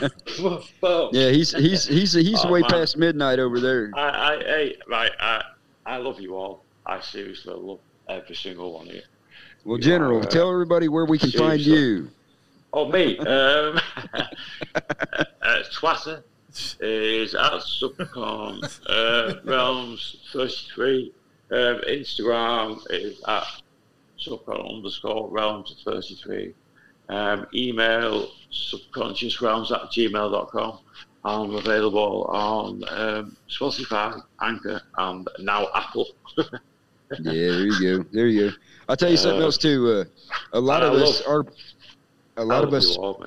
fuck. Yeah, he's he's he's he's Oh, way man. past midnight over there. I, I, hey, right, I, I love you all. I seriously love every single one of you. Well, General, uh, tell everybody where we can find you. Oh, me. Um, uh, Twitter is at Subcon uh, Realms 33. Um, Instagram is at Subcon underscore Realms 33. Um, email subconsciousrealms at gmail.com. I'm available on um, Spotify, Anchor, and now Apple. Yeah, there you go. There you go. I'll tell you something Uh, else too. Uh, a lot I of us are. A lot I of us you all.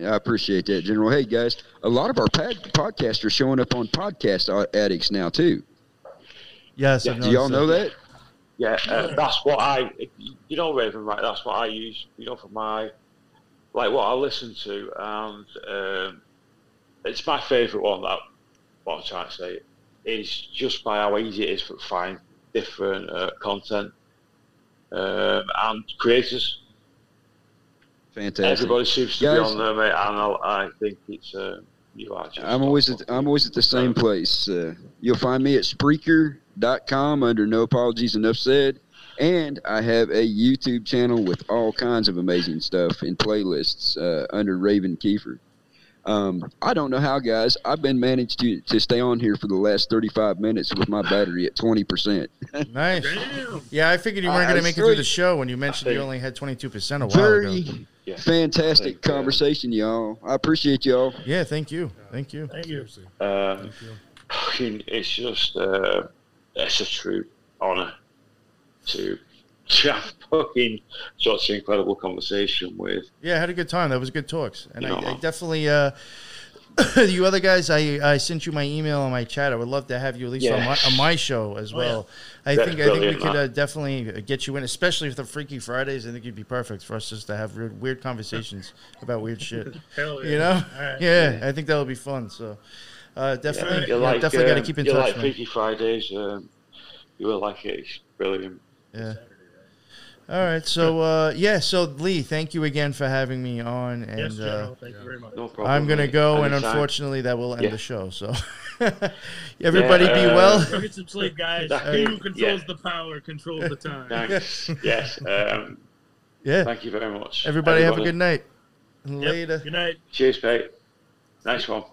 I appreciate that, General. Hey, guys, a lot of our pad- podcasts are showing up on Podcast Addicts now, too. Yes. Yeah. Do y'all noticed know that? Yeah, uh, that's what I, you know, Raven, right? That's what I use, you know, for my, like what I listen to, and um, it's my favourite one. That what I'm trying to say is just by how easy it is to find different uh, content um, and creators. Fantastic. Everybody seems to Guys- be on there, mate, and I, I think it's uh, you are. I'm always at, I'm always at the same place. Uh, you'll find me at Spreaker.com under No Apologies Enough Said, and I have a YouTube channel with all kinds of amazing stuff in playlists uh, under Raven Kiefer. Um, I don't know how, guys. I've been managed to, to stay on here for the last 35 minutes with my battery at 20%. Nice. Damn. Yeah, I figured you weren't going to make it through the show when you mentioned you only had 22% a while Very ago. Yeah. fantastic Thank you. conversation, y'all. I appreciate y'all. Yeah, thank you. Thank you. Thank you. Uh, Thank you. it's just, uh, it's a true honour to, to have fucking such an incredible conversation with. Yeah, I had a good time. That was good talks. And I, I definitely, uh, you other guys, I, I sent you my email on my chat. I would love to have you at least on, my, on my show as Oh, yeah. well. I That's think I think we could uh, definitely get you in, especially with the Freaky Fridays. I think you'd be perfect for us just to have weird, weird conversations about weird shit. Hell yeah. You know? All right. Yeah, I think that would be fun. So uh, definitely, you yeah, like, definitely got to um, keep in you touch, like. Freaky Fridays. Um, you will like it. It's brilliant. Yeah. All right. So uh, yeah. So Lee, thank you again for having me on, and yes, uh, General. Thank you very much. No problem. I'm gonna mate. go, and unfortunately, that will end Yeah. the show. So everybody, be Yeah, uh, well. Go get some sleep, guys. That- He who controls Yeah. the power controls the time. Thanks. yes. Um, Yeah. thank you very much. Everybody, have a good night. Later. Good night. Cheers, mate. Nice one.